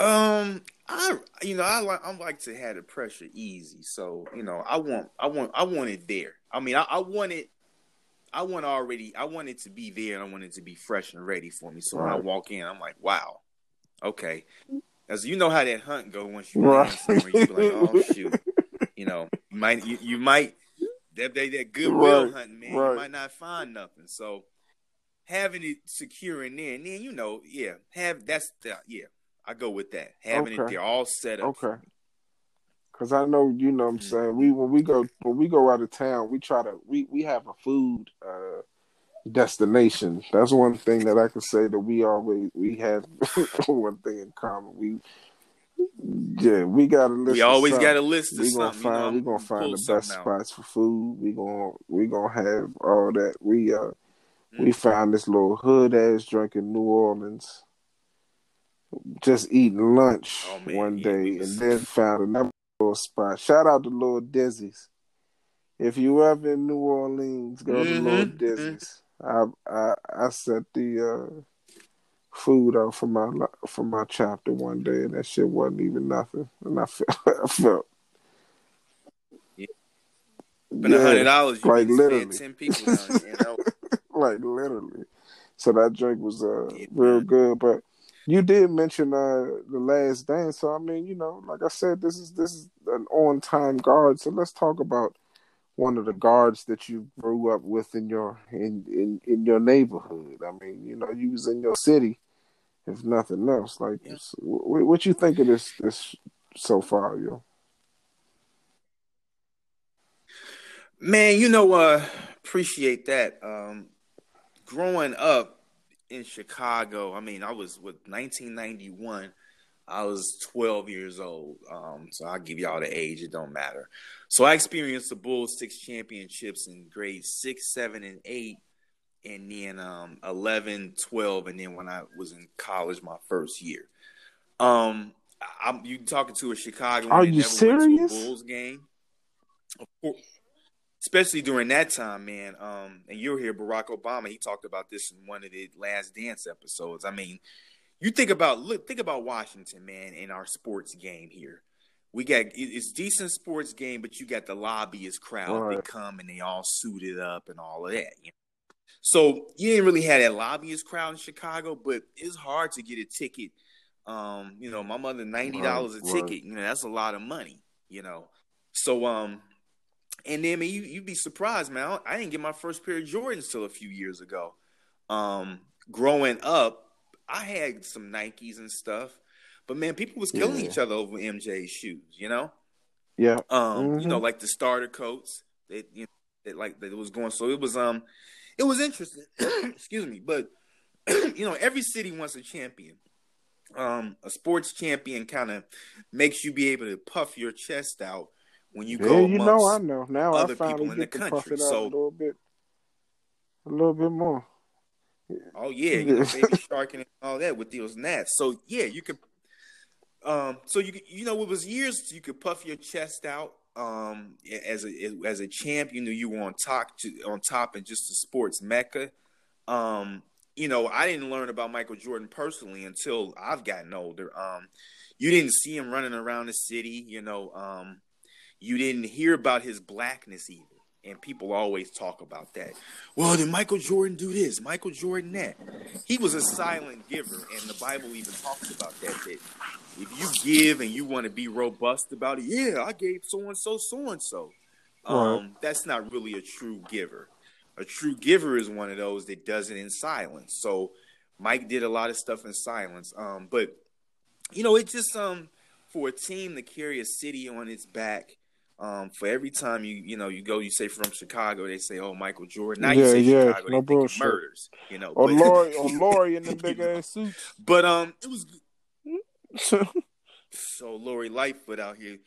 Um I you know I like I like to have the pressure easy so you know I want I want I want it there. I mean I, I want it I want already I want it to be there and I want it to be fresh and ready for me. So right. when I walk in I'm like wow okay. As you know how that hunt go once you right. somewhere, you be like, oh shoot, you know, you might you, you might that that goodwill right. hunting, man, right. you might not find nothing. So having it secure in there, and then you know, yeah, have that's the yeah, I go with that. Having okay. it there all set up. Okay. Cause I know, you know, what I'm mm-hmm. saying we when we go when we go out of town, we try to we we have a food uh destination. That's one thing that I can say that we always we have one thing in common. We yeah, we got a list. We always got a list. We gonna find. You know, we gonna find the best spots for food. We gonna we gonna have all that. We uh mm-hmm. we mm. found this little hood ass drink in New Orleans. Just eating lunch oh, man, one day, yeah, and then found another little spot. Shout out to Lord Dizzy's. If you ever in New Orleans, go mm-hmm. to Lord mm-hmm. I I I set the uh, food out for my for my chapter one day, and that shit wasn't even nothing, and I felt I felt. Yeah. But a hundred dollars, like literally, ten people, you know? like literally. So that drink was uh yeah, real good, but you did mention uh the last dance, so I mean, you know, like I said, this is this is an on time guard. So let's talk about one of the guards that you grew up with in your in, in in your neighborhood. I mean, you know, you was in your city, if nothing else. Like, yeah. what, what you think of this this so far, yo? Man, you know, uh, appreciate that. Um, growing up in Chicago, I mean, I was with 1991. I was 12 years old. Um, so I'll give y'all the age, it don't matter. So I experienced the Bulls six championships in grades six, seven, and eight, and then um, 11, 12, and then when I was in college, my first year. Um, I'm you talking to a Chicago. Are you serious? Bulls game, especially during that time, man. Um, and you're here, Barack Obama. He talked about this in one of the Last Dance episodes. I mean, you think about look think about Washington, man, in our sports game here. We got it's decent sports game, but you got the lobbyist crowd. Right. They come and they all suited up and all of that. You know? So you didn't really have that lobbyist crowd in Chicago, but it's hard to get a ticket. Um, you know, my mother ninety dollars right, a ticket. You know, that's a lot of money. You know, so um, and then I mean, you you'd be surprised, man. I didn't get my first pair of Jordans till a few years ago. Um, growing up, I had some Nikes and stuff, but man, people was killing yeah. each other over MJ's shoes. You know. Yeah. Um, mm-hmm. you know, like the starter coats. That you know, that like that was going. So it was um, it was interesting. Excuse me, but you know, every city wants a champion. Um, a sports champion kind of makes you be able to puff your chest out when you yeah, go. You know, I know now. Other I people in the country, so a little bit, a little bit more. Oh yeah, you know, baby shark and all that with those Nats. So yeah, you could. Um, so you you know it was years you could puff your chest out. Um, as a as a champ, you knew you were on top to, on top in just the sports mecca. Um, you know, I didn't learn about Michael Jordan personally until I've gotten older. Um, you didn't see him running around the city. You know, um, you didn't hear about his blackness either. And people always talk about that. Well, did Michael Jordan do this? Michael Jordan that? He was a silent giver, and the Bible even talks about that. That if you give and you want to be robust about it, yeah, I gave so and so, so and so. Um, that's not really a true giver. A true giver is one of those that does it in silence. So Mike did a lot of stuff in silence. Um, but you know, it just um for a team to carry a city on its back um, for every time you you know you go, you say from Chicago, they say, "Oh, Michael Jordan." Now yeah, you say yeah, Chicago, no they think murders. You know, or Lori, or Lori in the big ass suits. But um, it was so Lori Lightfoot out here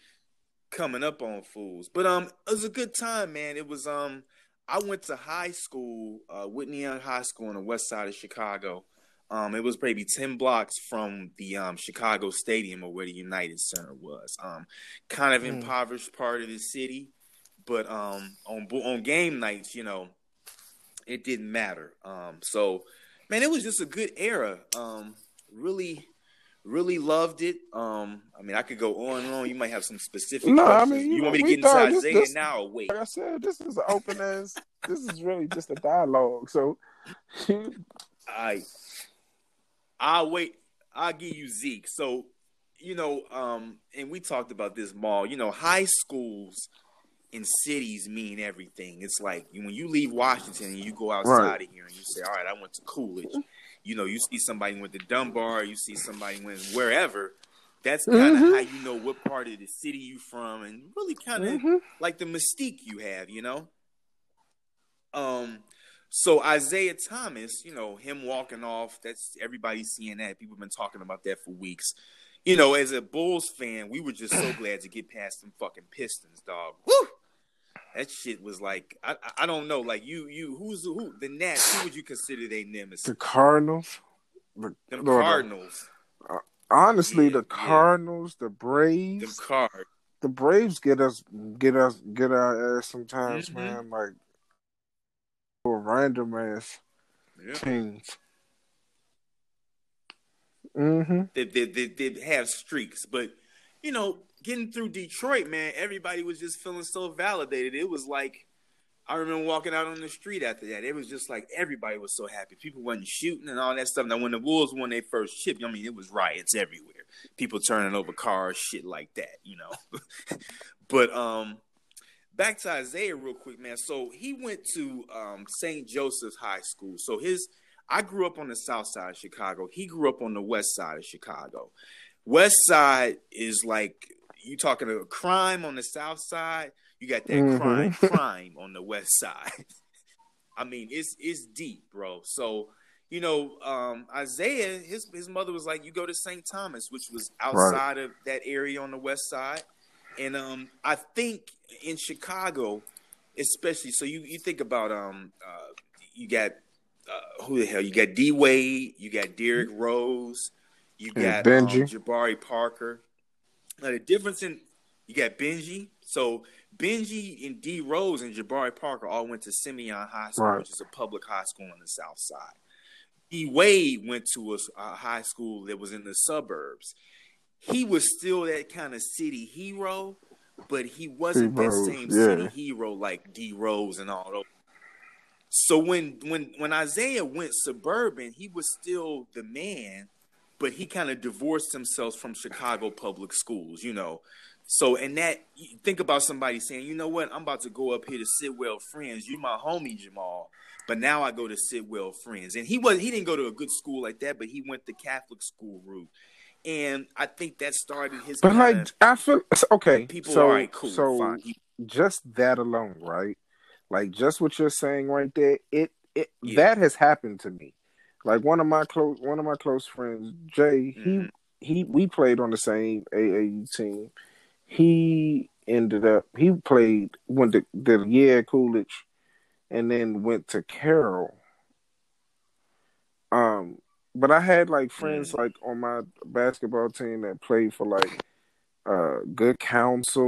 coming up on fools. But um, it was a good time, man. It was um, I went to high school, uh, Whitney Young High School on the west side of Chicago. Um, it was maybe ten blocks from the um, Chicago Stadium or where the United Center was. Um, kind of mm. impoverished part of the city, but um, on on game nights, you know, it didn't matter. Um, so, man, it was just a good era. Um, really really loved it. Um, I mean, I could go on and on. You might have some specific. No, questions. I mean, you, you know, want me to get into Isiah this, now or wait? Like I said, this is an open as. this is really just a dialogue. So, I, I'll wait. I'll give you Zeke. So, you know, um, and we talked about this mall. You know, high schools in cities mean everything. It's like when you leave Washington and you go outside right. of here and you say, "All right, I went to Coolidge." You know, you see somebody went to Dunbar, you see somebody went wherever. That's kind of mm-hmm. how you know what part of the city you from, and really kind of mm-hmm. like the mystique you have, you know. Um, so Isiah Thomas, you know, him walking off, that's everybody's seeing that. People have been talking about that for weeks. You know, as a Bulls fan, we were just so glad to get past them fucking Pistons, dog. Woo! That shit was like I I don't know like you you who's who the Nats who would you consider their nemesis? The Cardinals. The, the Cardinals. Uh, honestly, yeah, the Cardinals, yeah. the Braves, the card. The Braves get us get us get our ass sometimes, mm-hmm. man. Like or random ass yeah. teams. Mm-hmm. They, they, they, they have streaks, but you know getting through Detroit, man, everybody was just feeling so validated. It was like I remember walking out on the street after that. It was just like everybody was so happy. People wasn't shooting and all that stuff. Now when the Wolves won their first chip, I mean it was riots everywhere. People turning over cars, shit like that, you know. but um back to Isiah real quick, man. So he went to um St. Joseph's High School. So his I grew up on the south side of Chicago. He grew up on the west side of Chicago. West side is like you talking a crime on the south side, you got that mm-hmm. crime crime on the west side. I mean, it's it's deep, bro. So, you know, um, Isiah, his his mother was like, "You go to St. Thomas, which was outside right. of that area on the west side." And um, I think in Chicago, especially, so you you think about um, uh, you got uh, who the hell? You got D Wade, you got Derrick Rose, you got um, Jabari Parker. Now the difference in you got Benji. So Benji and D Rose and Jabari Parker all went to Simeon High School, right. which is a public high school on the south side. D Wade went to a, a high school that was in the suburbs. He was still that kind of city hero, but he wasn't that same yeah. city hero like D Rose and all those. So when when when Isiah went suburban, he was still the man, but he kind of divorced himself from Chicago public schools, you know. So, and that, think about somebody saying, you know what, I'm about to go up here to Sidwell Friends. You my homie Jamal, but now I go to Sidwell Friends. And he was he didn't go to a good school like that, but he went the Catholic school route. And I think that started his. But like, I feel okay. People so, are right, cool, so fine. just that alone, right? Like just what you're saying right there, it it yeah. that has happened to me. Like one of my close one of my close friends, Jay, mm-hmm. he he we played on the same AAU team. He ended up he played went to year at Coolidge and then went to Carroll. Um but I had like friends mm-hmm. like on my basketball team that played for like uh good counsel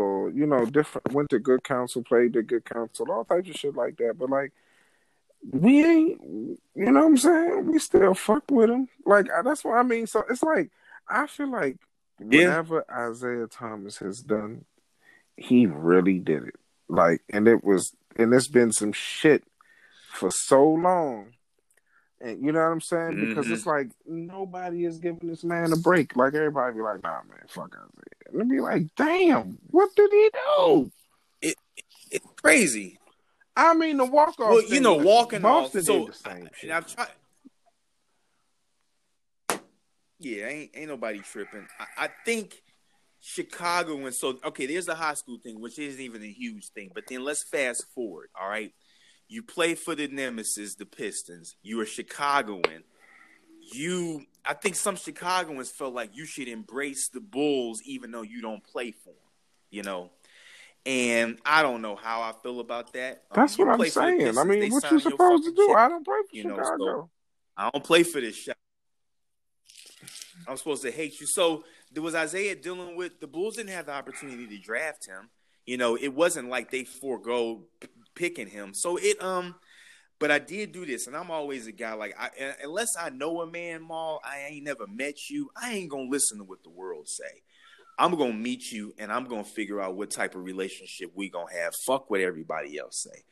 or you know different went to good counsel played at good counsel all types of shit like that but like we ain't, you know what I'm saying? We still fuck with him. Like that's what I mean. So it's like I feel like whatever yeah. Isiah Thomas has done, he really did it. Like, and it was, and it's been some shit for so long. And you know what I'm saying? Mm-hmm. Because it's like nobody is giving this man a break. Like everybody be like, nah, man, fuck Isiah. And be like, damn, what did he do? It, it's crazy. I mean, the walk off. Well, you know, walking Boston off. So, the same shit. I've tried. Yeah, ain't ain't nobody tripping. I, I think Chicago and so okay. There's the high school thing, which isn't even a huge thing. But then let's fast forward. All right, you play for the nemesis, the Pistons. You're Chicagoan. You, I think some Chicagoans felt like you should embrace the Bulls, even though you don't play for them. You know, and I don't know how I feel about that. That's um, what I'm saying. I mean, what you supposed to do? I don't play for you know, Chicago. So I don't play for this shot. I'm supposed to hate you. So there was Isiah dealing with the Bulls didn't have the opportunity to draft him. You know, it wasn't like they forego picking him. So it um but I did do this, and I'm always a guy like I unless I know a man, Maul, I ain't never met you. I ain't gonna listen to what the world say. I'm gonna meet you, and I'm gonna figure out what type of relationship we gonna have. Fuck what everybody else say.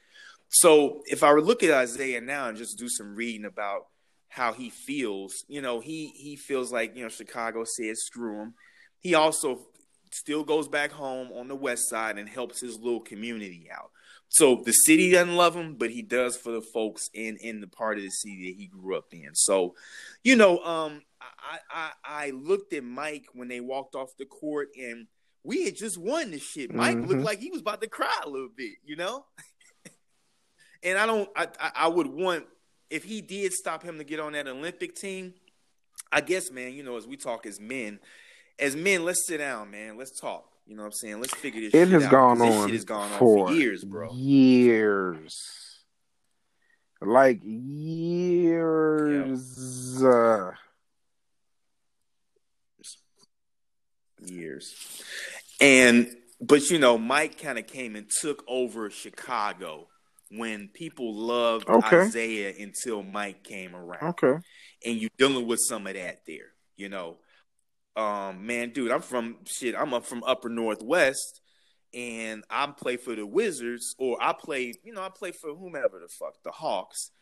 So if I were look at Isiah now and just do some reading about how he feels, you know, he he feels like you know Chicago said screw him. He also still goes back home on the west side and helps his little community out. So the city doesn't love him, but he does for the folks in in the part of the city that he grew up in. So, you know, um, I I, I looked at Mike when they walked off the court, and we had just won this shit. Mike mm-hmm. looked like he was about to cry a little bit, you know. and I don't, I I would want if he did stop him to get on that Olympic team. I guess, man, you know, as we talk as men, as men, let's sit down, man. Let's talk. You know what I'm saying? Let's figure this. It has out, gone on. This gone for, on for years, bro. Years. Like years. Yep. Uh... Years. And but you know, Mike kind of came and took over Chicago when people loved okay. Isiah until Mike came around. Okay. And you dealing with some of that there, you know. Um, man, dude, I'm from shit. I'm up from Upper Northwest, and I play for the Wizards, or I play, you know, I play for whomever the fuck, the Hawks.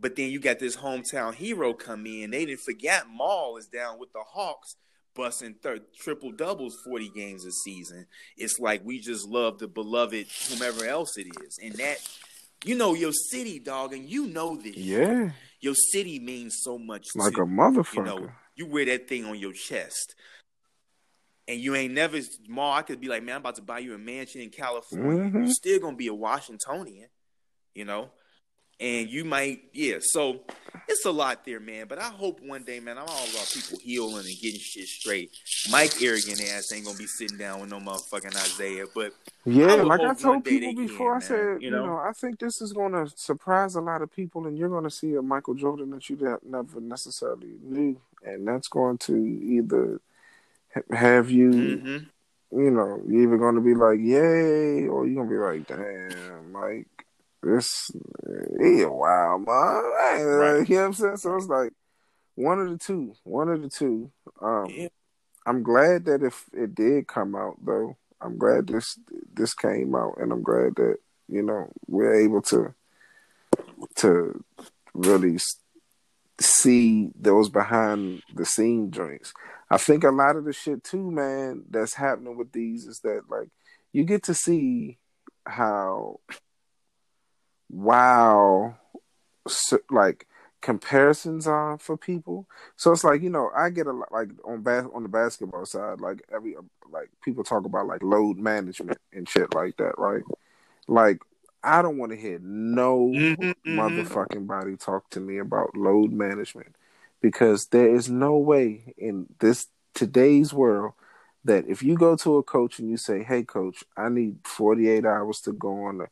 But then you got this hometown hero come in. They didn't forget Maul is down with the Hawks, busting third triple doubles, forty games a season. It's like we just love the beloved whomever else it is, and that you know your city, dog, and you know this. Yeah, your city means so much. Like to, a motherfucker. You know, you wear that thing on your chest. And you ain't never small. I could be like, man, I'm about to buy you a mansion in California. Mm-hmm. You're still gonna be a Washingtonian, you know? And you might, yeah. So it's a lot there, man. But I hope one day, man, I'm all about people healing and getting shit straight. Mike arrogant ass ain't gonna be sitting down with no motherfucking Isiah. But yeah, I like I told people before, can, I said, you know? you know, I think this is gonna surprise a lot of people, and you're gonna see a Michael Jordan that you never necessarily knew and that's going to either have you, mm-hmm. you know, you're either going to be like, yay, or you're going to be like, damn, like, this, he a wild man. Right. You know what I'm saying? So it's like one of the two, one of the two. Um, yeah. I'm glad that if it did come out, though, I'm glad this this came out, and I'm glad that you know we're able to to really see those behind the scene joints. I think a lot of the shit too, man, that's happening with these is that like you get to see how wow like comparisons are for people. So it's like you know I get a lot like on bas- on the basketball side like every like people talk about like load management and shit like that, right? Like I don't want to hear no mm-hmm, mm-hmm, motherfucking body talk to me about load management because there is no way in this today's world that if you go to a coach and you say, "Hey, coach, I need 48 hours to go on a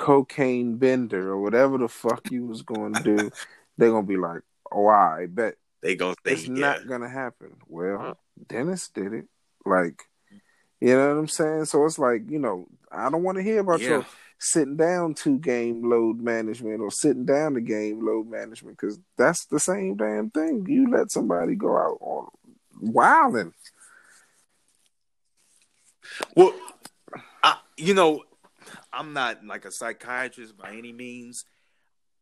cocaine bender or whatever the fuck you was going to do," they're gonna be like, "Oh, I bet." They gonna think it's yeah. not gonna happen. Well, huh? Dennis did it. Like, you know what I'm saying? So it's like, you know, I don't want to hear about yeah. your sitting down to game load management or sitting down to game load management because that's the same damn thing. You let somebody go out on wilding. Well, I, you know, I'm not like a psychiatrist by any means.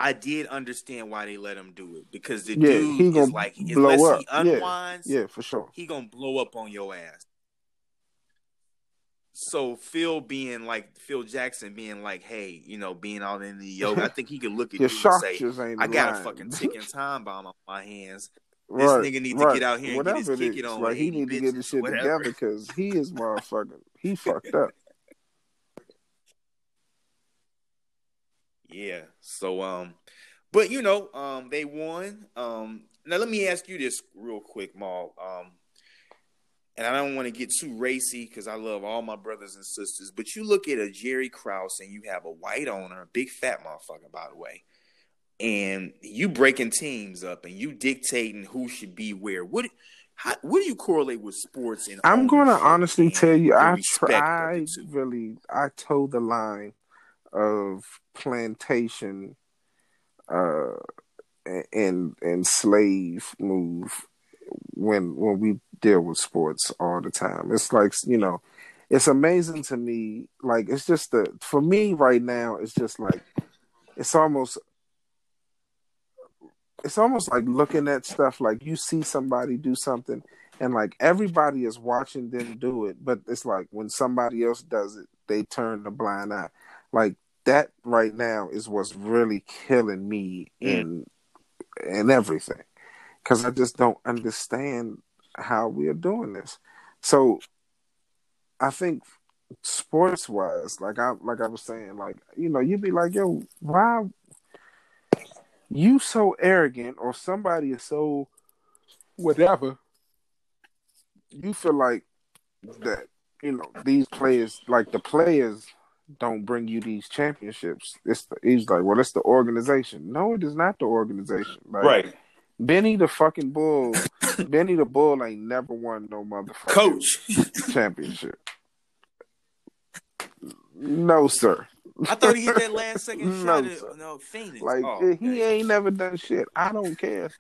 I did understand why they let him do it because the yeah, dude he is like unless up. he unwinds, yeah, yeah, for sure, he gonna blow up on your ass so Phil being like Phil Jackson being like, hey, you know, being all in the yoga, I think he could look at you and say, I got a fucking ticking time bomb on my hands. This right, nigga need right. to get out here and Whatever get his kick on. Like he need to get his shit together because he is motherfucking. he fucked up. Yeah. So um, but you know um they won um now let me ask you this real quick, Maul um and I don't want to get too racy because I love all my brothers and sisters, but you look at a Jerry Krause and you have a white owner, a big fat motherfucker, by the way, and you breaking teams up and you dictating who should be where. What how, what do you correlate with sports? And I'm going to honestly tell you, I try really, I toe the line of plantation, uh, and and slave move when when we deal with sports all the time. It's like you know, it's amazing to me. Like it's just the for me right now. It's just like it's almost it's almost like looking at stuff like you see somebody do something and like everybody is watching them do it but it's like when somebody else does it they turn the blind eye like that right now is what's really killing me mm. in in everything because i just don't understand how we are doing this so i think sports wise like i like i was saying like you know you'd be like yo why you so arrogant or somebody is so whatever you feel like that you know these players like the players don't bring you these championships. It's the, he's like well it's the organization. No it is not the organization. Like, right. Benny the fucking bull benny the bull ain't never won no motherfucking coach. championship. No sir. I thought he hit that last second no, shot at no, Phoenix. Like oh, he ain't never done shit. I don't care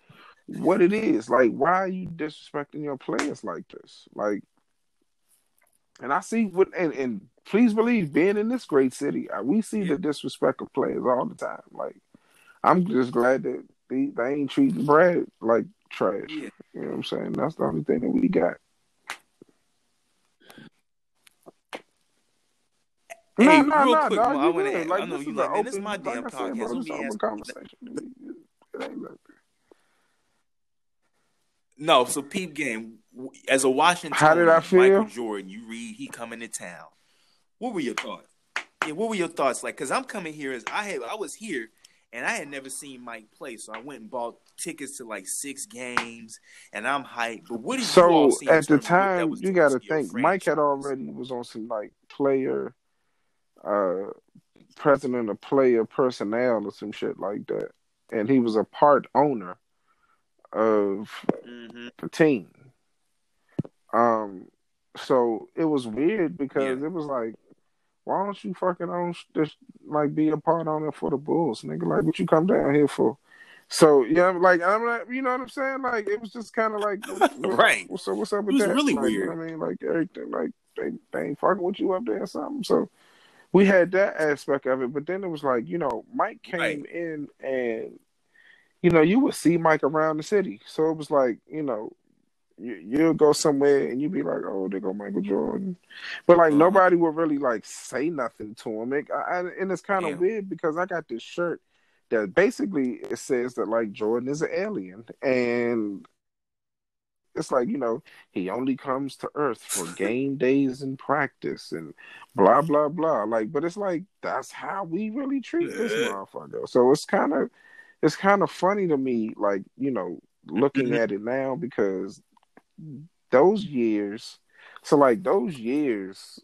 what it is. Like, why are you disrespecting your players like this? Like, and I see what and, and please believe, being in this great city, uh, we see yeah. the disrespect of players all the time. Like, I'm just glad that they, they ain't treating Brad like trash. Yeah. You know what I'm saying? That's the only thing that we got. Hey, no, no, real no, quick, no, I want to. Like, I know you like, man, this is my damn like podcast. Said, bro, conversation. No, so peep game. As a Washington, how did I feel? Michael Jordan, you read he coming to town. What were your thoughts? Yeah, what were your thoughts like? Because I'm coming here as I had, I was here and I had never seen Mike play, so I went and bought tickets to like six games, and I'm hyped. But what did so you So at the time, you got to think Mike had already was on some like player uh, president of player personnel or some shit like that, and he was a part owner of mm-hmm. the team. Um, so it was weird because yeah. it was like, why don't you fucking own just like be a part owner for the Bulls, nigga? Like, what you come down here for? So yeah, I'm like I'm not, you know what I'm saying? Like it was just kind of like, right. So what's up with it was that? Really like, weird. You know I mean, like everything, like they, they ain't fucking with you up there or something. So we had that aspect of it, but then it was like, you know, Mike came right. in and you know, you would see Mike around the city. So it was like, you know, you, you'll go somewhere and you'd be like, oh, there go Michael Jordan. But like uh-huh. nobody would really like say nothing to him. It, I, and it's kind of weird because I got this shirt that basically it says that like Jordan is an alien. And it's like you know he only comes to Earth for game days and practice and blah blah blah. Like, but it's like that's how we really treat this motherfucker. So it's kind of it's kind of funny to me, like you know, looking mm-hmm. at it now because those years. So like those years,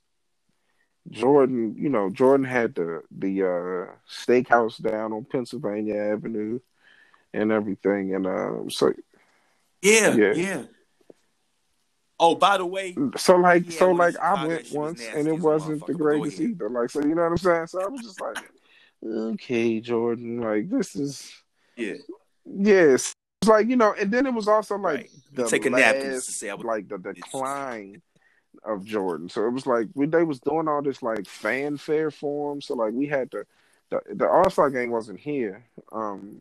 Jordan, you know, Jordan had the the uh, steakhouse down on Pennsylvania Avenue and everything, and uh, so yeah, yeah, yeah. Oh, by the way, so like, so like, I went once and it wasn't the greatest either. Like, so you know what I'm saying? So I was just like, okay, Jordan, like this is, yeah, yes, it's like you know, and then it was also like right. the take a last, say would, like the decline of Jordan. So it was like we they was doing all this like fanfare for him. So like we had to, the the All Star game wasn't here. Um,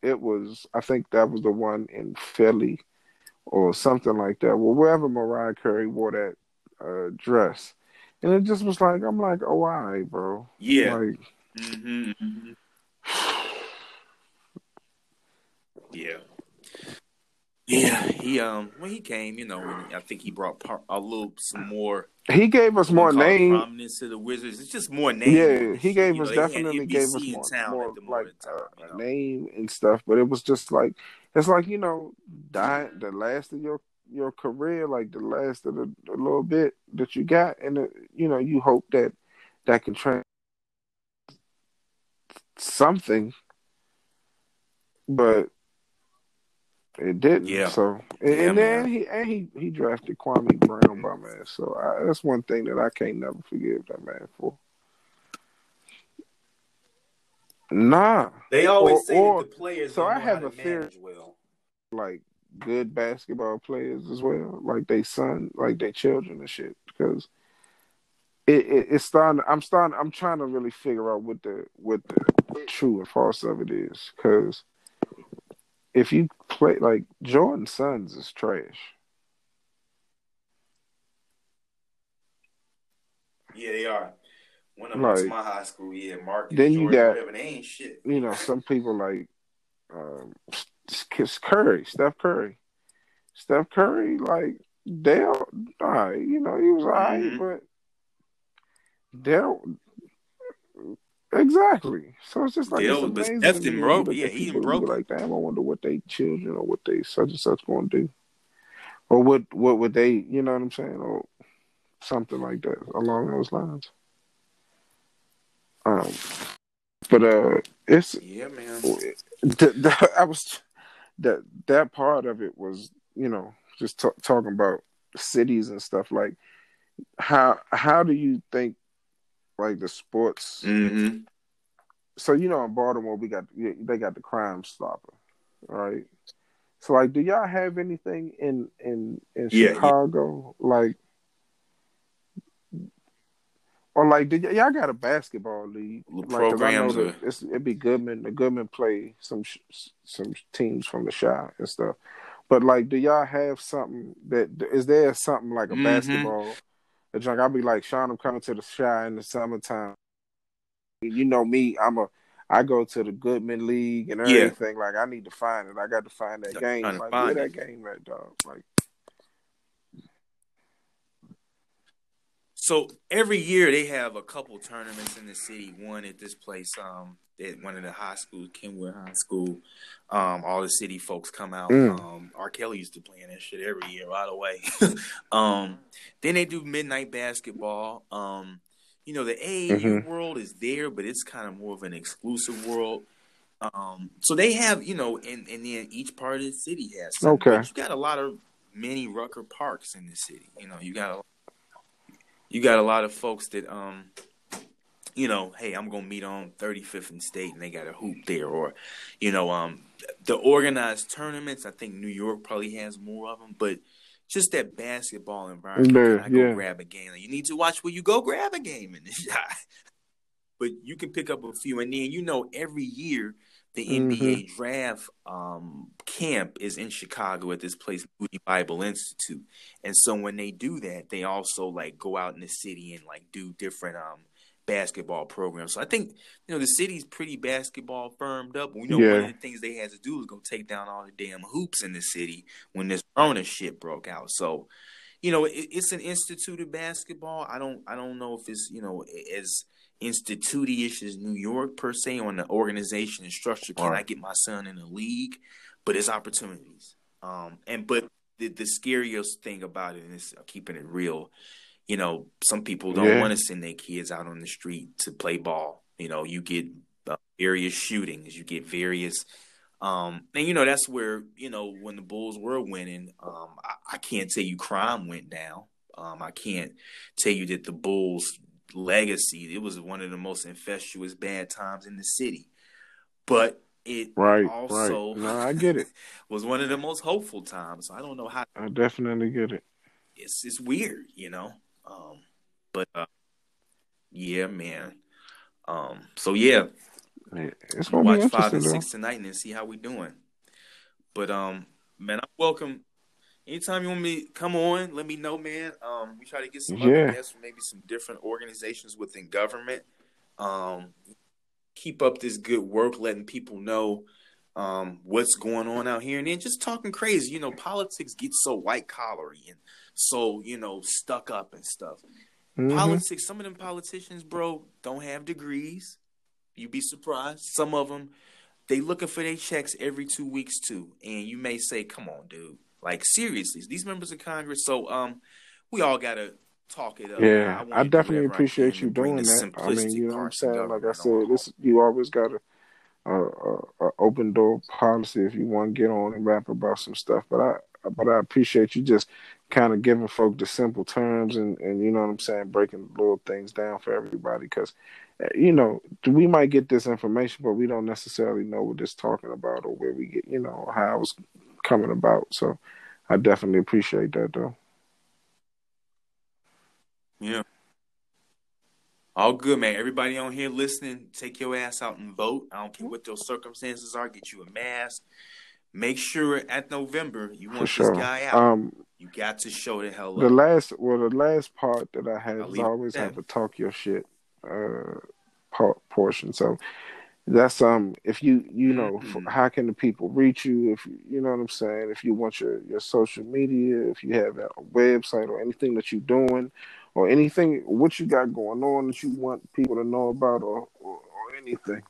it was I think that was the one in Philly or something like that. Well, wherever Mariah Carey wore that uh, dress, and it just was like I'm like, oh, right, bro. Yeah. Like, mm-hmm, mm-hmm. yeah. Yeah, he um when he came, you know, I think he brought a little some more. He gave us more name prominence to the Wizards. It's just more name. Yeah, he gave us know, definitely gave us more, more like time, uh, you know? name and stuff. But it was just like it's like you know, die the last of your your career, like the last of the, the little bit that you got, and uh, you know you hope that that can train something, but it didn't. Yeah. So and, Yeah, and then he and he he drafted Kwame Brown by man. So I, that's one thing that I can't never forgive that man for. Nah, They always Or- say that or- the players so I have a theory- well. like good basketball players as well, like they son, like they children and shit. Because it, it it's starting. I'm starting. I'm trying to really figure out what the what the true and false of it is. Because if you play like Jordan sons is trash. Yeah, they are. One of them Like, to my high school. Yeah, Marcus, then you got- whatever. They ain't shit. You know, some people like um, Curry, Steph Curry, Steph Curry, like Dell. All right, you know he was all right, Mhm. but Dell. Exactly. So it's just like Dell it's was amazing Steph to me done when you broke- yeah, he people done and broke Like, damn, I wonder what they children or what they such and such going to do, or what what would they, you know what I'm saying, or something like that along those lines. Um, but uh, it's Yeah, man. the, the, I was that that part of it was you know just t- talking about cities and stuff like how how do you think like the sports Mm-hmm. so you know in Baltimore we got they got the Crime Stopper right so like do y'all have anything in in in Yeah, yeah. Chicago like or like did y- y'all got a basketball league like 'cause I know programs that or- it's, it'd be Goodman the Goodman play some sh- some teams from the Chi and stuff but like do y'all have something that is there something like a Mhm. basketball a junk I'll be like Shaun I'm coming to the Chi in the summertime you know me I'm a I go to the Goodman League and Yeah. everything. Like I need to find it. I got to find that game. Like find where it. that game at, dog? Like So every year they have a couple tournaments in the city. One at this place, um, at one of the high schools, Kenwood High School. Um, all the city folks come out. Mm. Um, R. Kelly used to play in that shit every year, right away. um, then they do midnight basketball. Um, you know, the AAU Mhm. world is there, but it's kind of more of an exclusive world. Um, so they have, you know, and, and then each part of the city has. something. Okay. But you got a lot of many Rucker parks in the city. You know, you got a you got a lot of folks that um you know hey i'm gonna meet on 35th and state and they got a hoop there or you know um the organized tournaments i think new york probably has more of them but just that basketball environment Yeah, I go yeah. grab a game you need to watch where you go grab a game shot but you can pick up a few and then you know every year the Mm-hmm. NBA draft um, camp is in Chicago at this place, Moody Bible Institute. And so when they do that, they also like go out in the city and like do different um basketball program. So I think you know the city's pretty basketball firmed up. We know Yeah. one of the things they had to do was go take down all the damn hoops in the city when this Rona shit broke out. So you know it, it's an instituted basketball. I don't I don't know if it's you know as institute-ish as New York per se on the organization and structure. Can Right. I get my son in the league? But it's opportunities. Um, and but the, the scariest thing about it is keeping it real. You know, some people don't Yeah. want to send their kids out on the street to play ball. You know, you get uh, various shootings, you get various. Um, and you know that's where you know when the Bulls were winning, um, I, I can't tell you crime went down. Um, I can't tell you that the Bulls' legacy it was one of the most incestuous bad times in the city, but it right, also right. No, I get it. was one of the most hopeful times. I don't know how I definitely get it. it's it's weird, you know. Um, but uh, yeah, man. Um, so yeah, It's gonna be watch five and though. six tonight and then see how we doing. But um, man, I'm welcome. Anytime you want me come on, let me know, man. Um, we try to get some Yeah. guests from maybe some different organizations within government. Um, keep up this good work, letting people know um what's going on out here, and then just talking crazy. You know, politics gets so white collary and so you know stuck up and stuff. Mhm. Politics. Some of them politicians, bro, don't have degrees. You'd be surprised. Some of them, they looking for their checks every two weeks too. And you may say, "Come on, dude. Like seriously, these members of Congress. So um, we all gotta talk it up. Yeah, I, I definitely appreciate you doing that. I mean, you know what I'm saying? Like I said, this you always got a, a, open door policy if you want to get on and rap about some stuff. But I but I appreciate you just kind of giving folk the simple terms and and you know what I'm saying, breaking little things down for everybody because eh, you know we might get this information, but we don't necessarily know what it's talking about or where we get you know how it's coming about. So I definitely appreciate that though. Yeah. All good, man. Everybody on here listening, take your ass out and vote. I don't care what those circumstances are. Get you a mask. Make sure at November you want sure. this guy out. Um, you got to show the hell up. The last, well, the last part that I had is always have to talk your shit uh, portion. So that's um if you you know mm-hmm. how can the people reach you if you you know what i'm saying if you want your your social media if you have a website or anything that you're doing or anything what you got going on that you want people to know about or or, or anything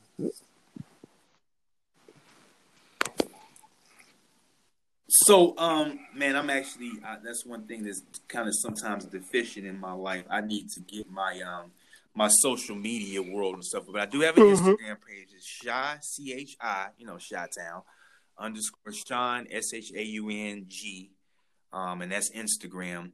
so um man i'm actually uh, that's one thing that's kind of sometimes deficient in my life i need to get my um my social media world and stuff. But I do have an mm-hmm. Instagram page. It's Chi C H I, you know, Chi Town underscore Shaun S H A U N G, um, and that's Instagram.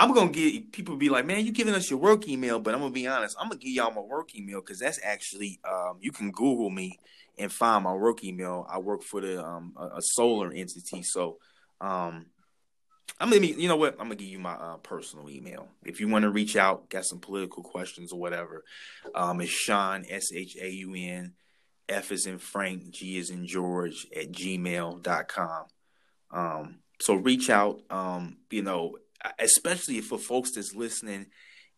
I'm gonna get people be like, man, you giving us your work email, but I'm gonna be honest, I'm gonna give y'all my work email because that's actually um, you can Google me and find my work email. I work for the um, a, a solar entity, so um, I'm gonna, you know what? I'm gonna give you my uh, personal email if you want to reach out, got some political questions or whatever. Um, it's Shaun S H A U N F is in Frank, G is in George at gmail.com. Um, so reach out. Um, you know, especially for folks that's listening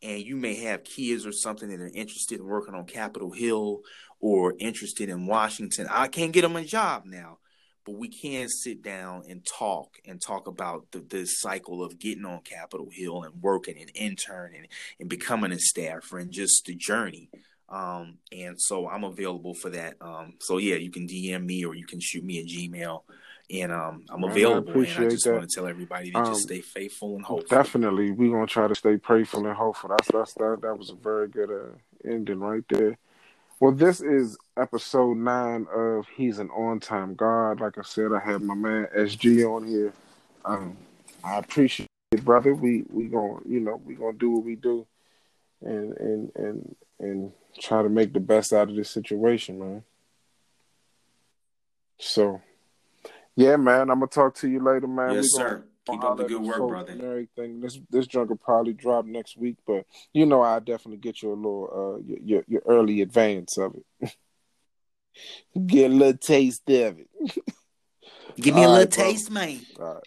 and you may have kids or something that are interested in working on Capitol Hill or interested in Washington. I can't get them a job now but we can sit down and talk and talk about the, the cycle of getting on Capitol Hill and working and interning and becoming a staffer and just the journey. Um, and so I'm available for that. Um, so yeah, you can DM me or you can shoot me a Gmail and um, I'm available. I appreciate and I just that. want to tell everybody to um, just stay faithful and hopeful. Definitely, we're gonna try to stay faithful and hopeful. That's that's that. That was a very good uh, ending right there. Well, this is episode nine of He's an On Time God. Like I said, I have my man SG on here. Um, I appreciate it, brother. We we gonna you know we gonna do what we do, and and and and try to make the best out of this situation, man. So, yeah, man. I'm gonna talk to you later, man. Yes, sir. Keep up the good work, brother. And everything. This this junk will probably drop next week, but you know I definitely get you a little uh your your, early advance of it. get a little taste of it. Give me All a little right, taste, bro. man. All right.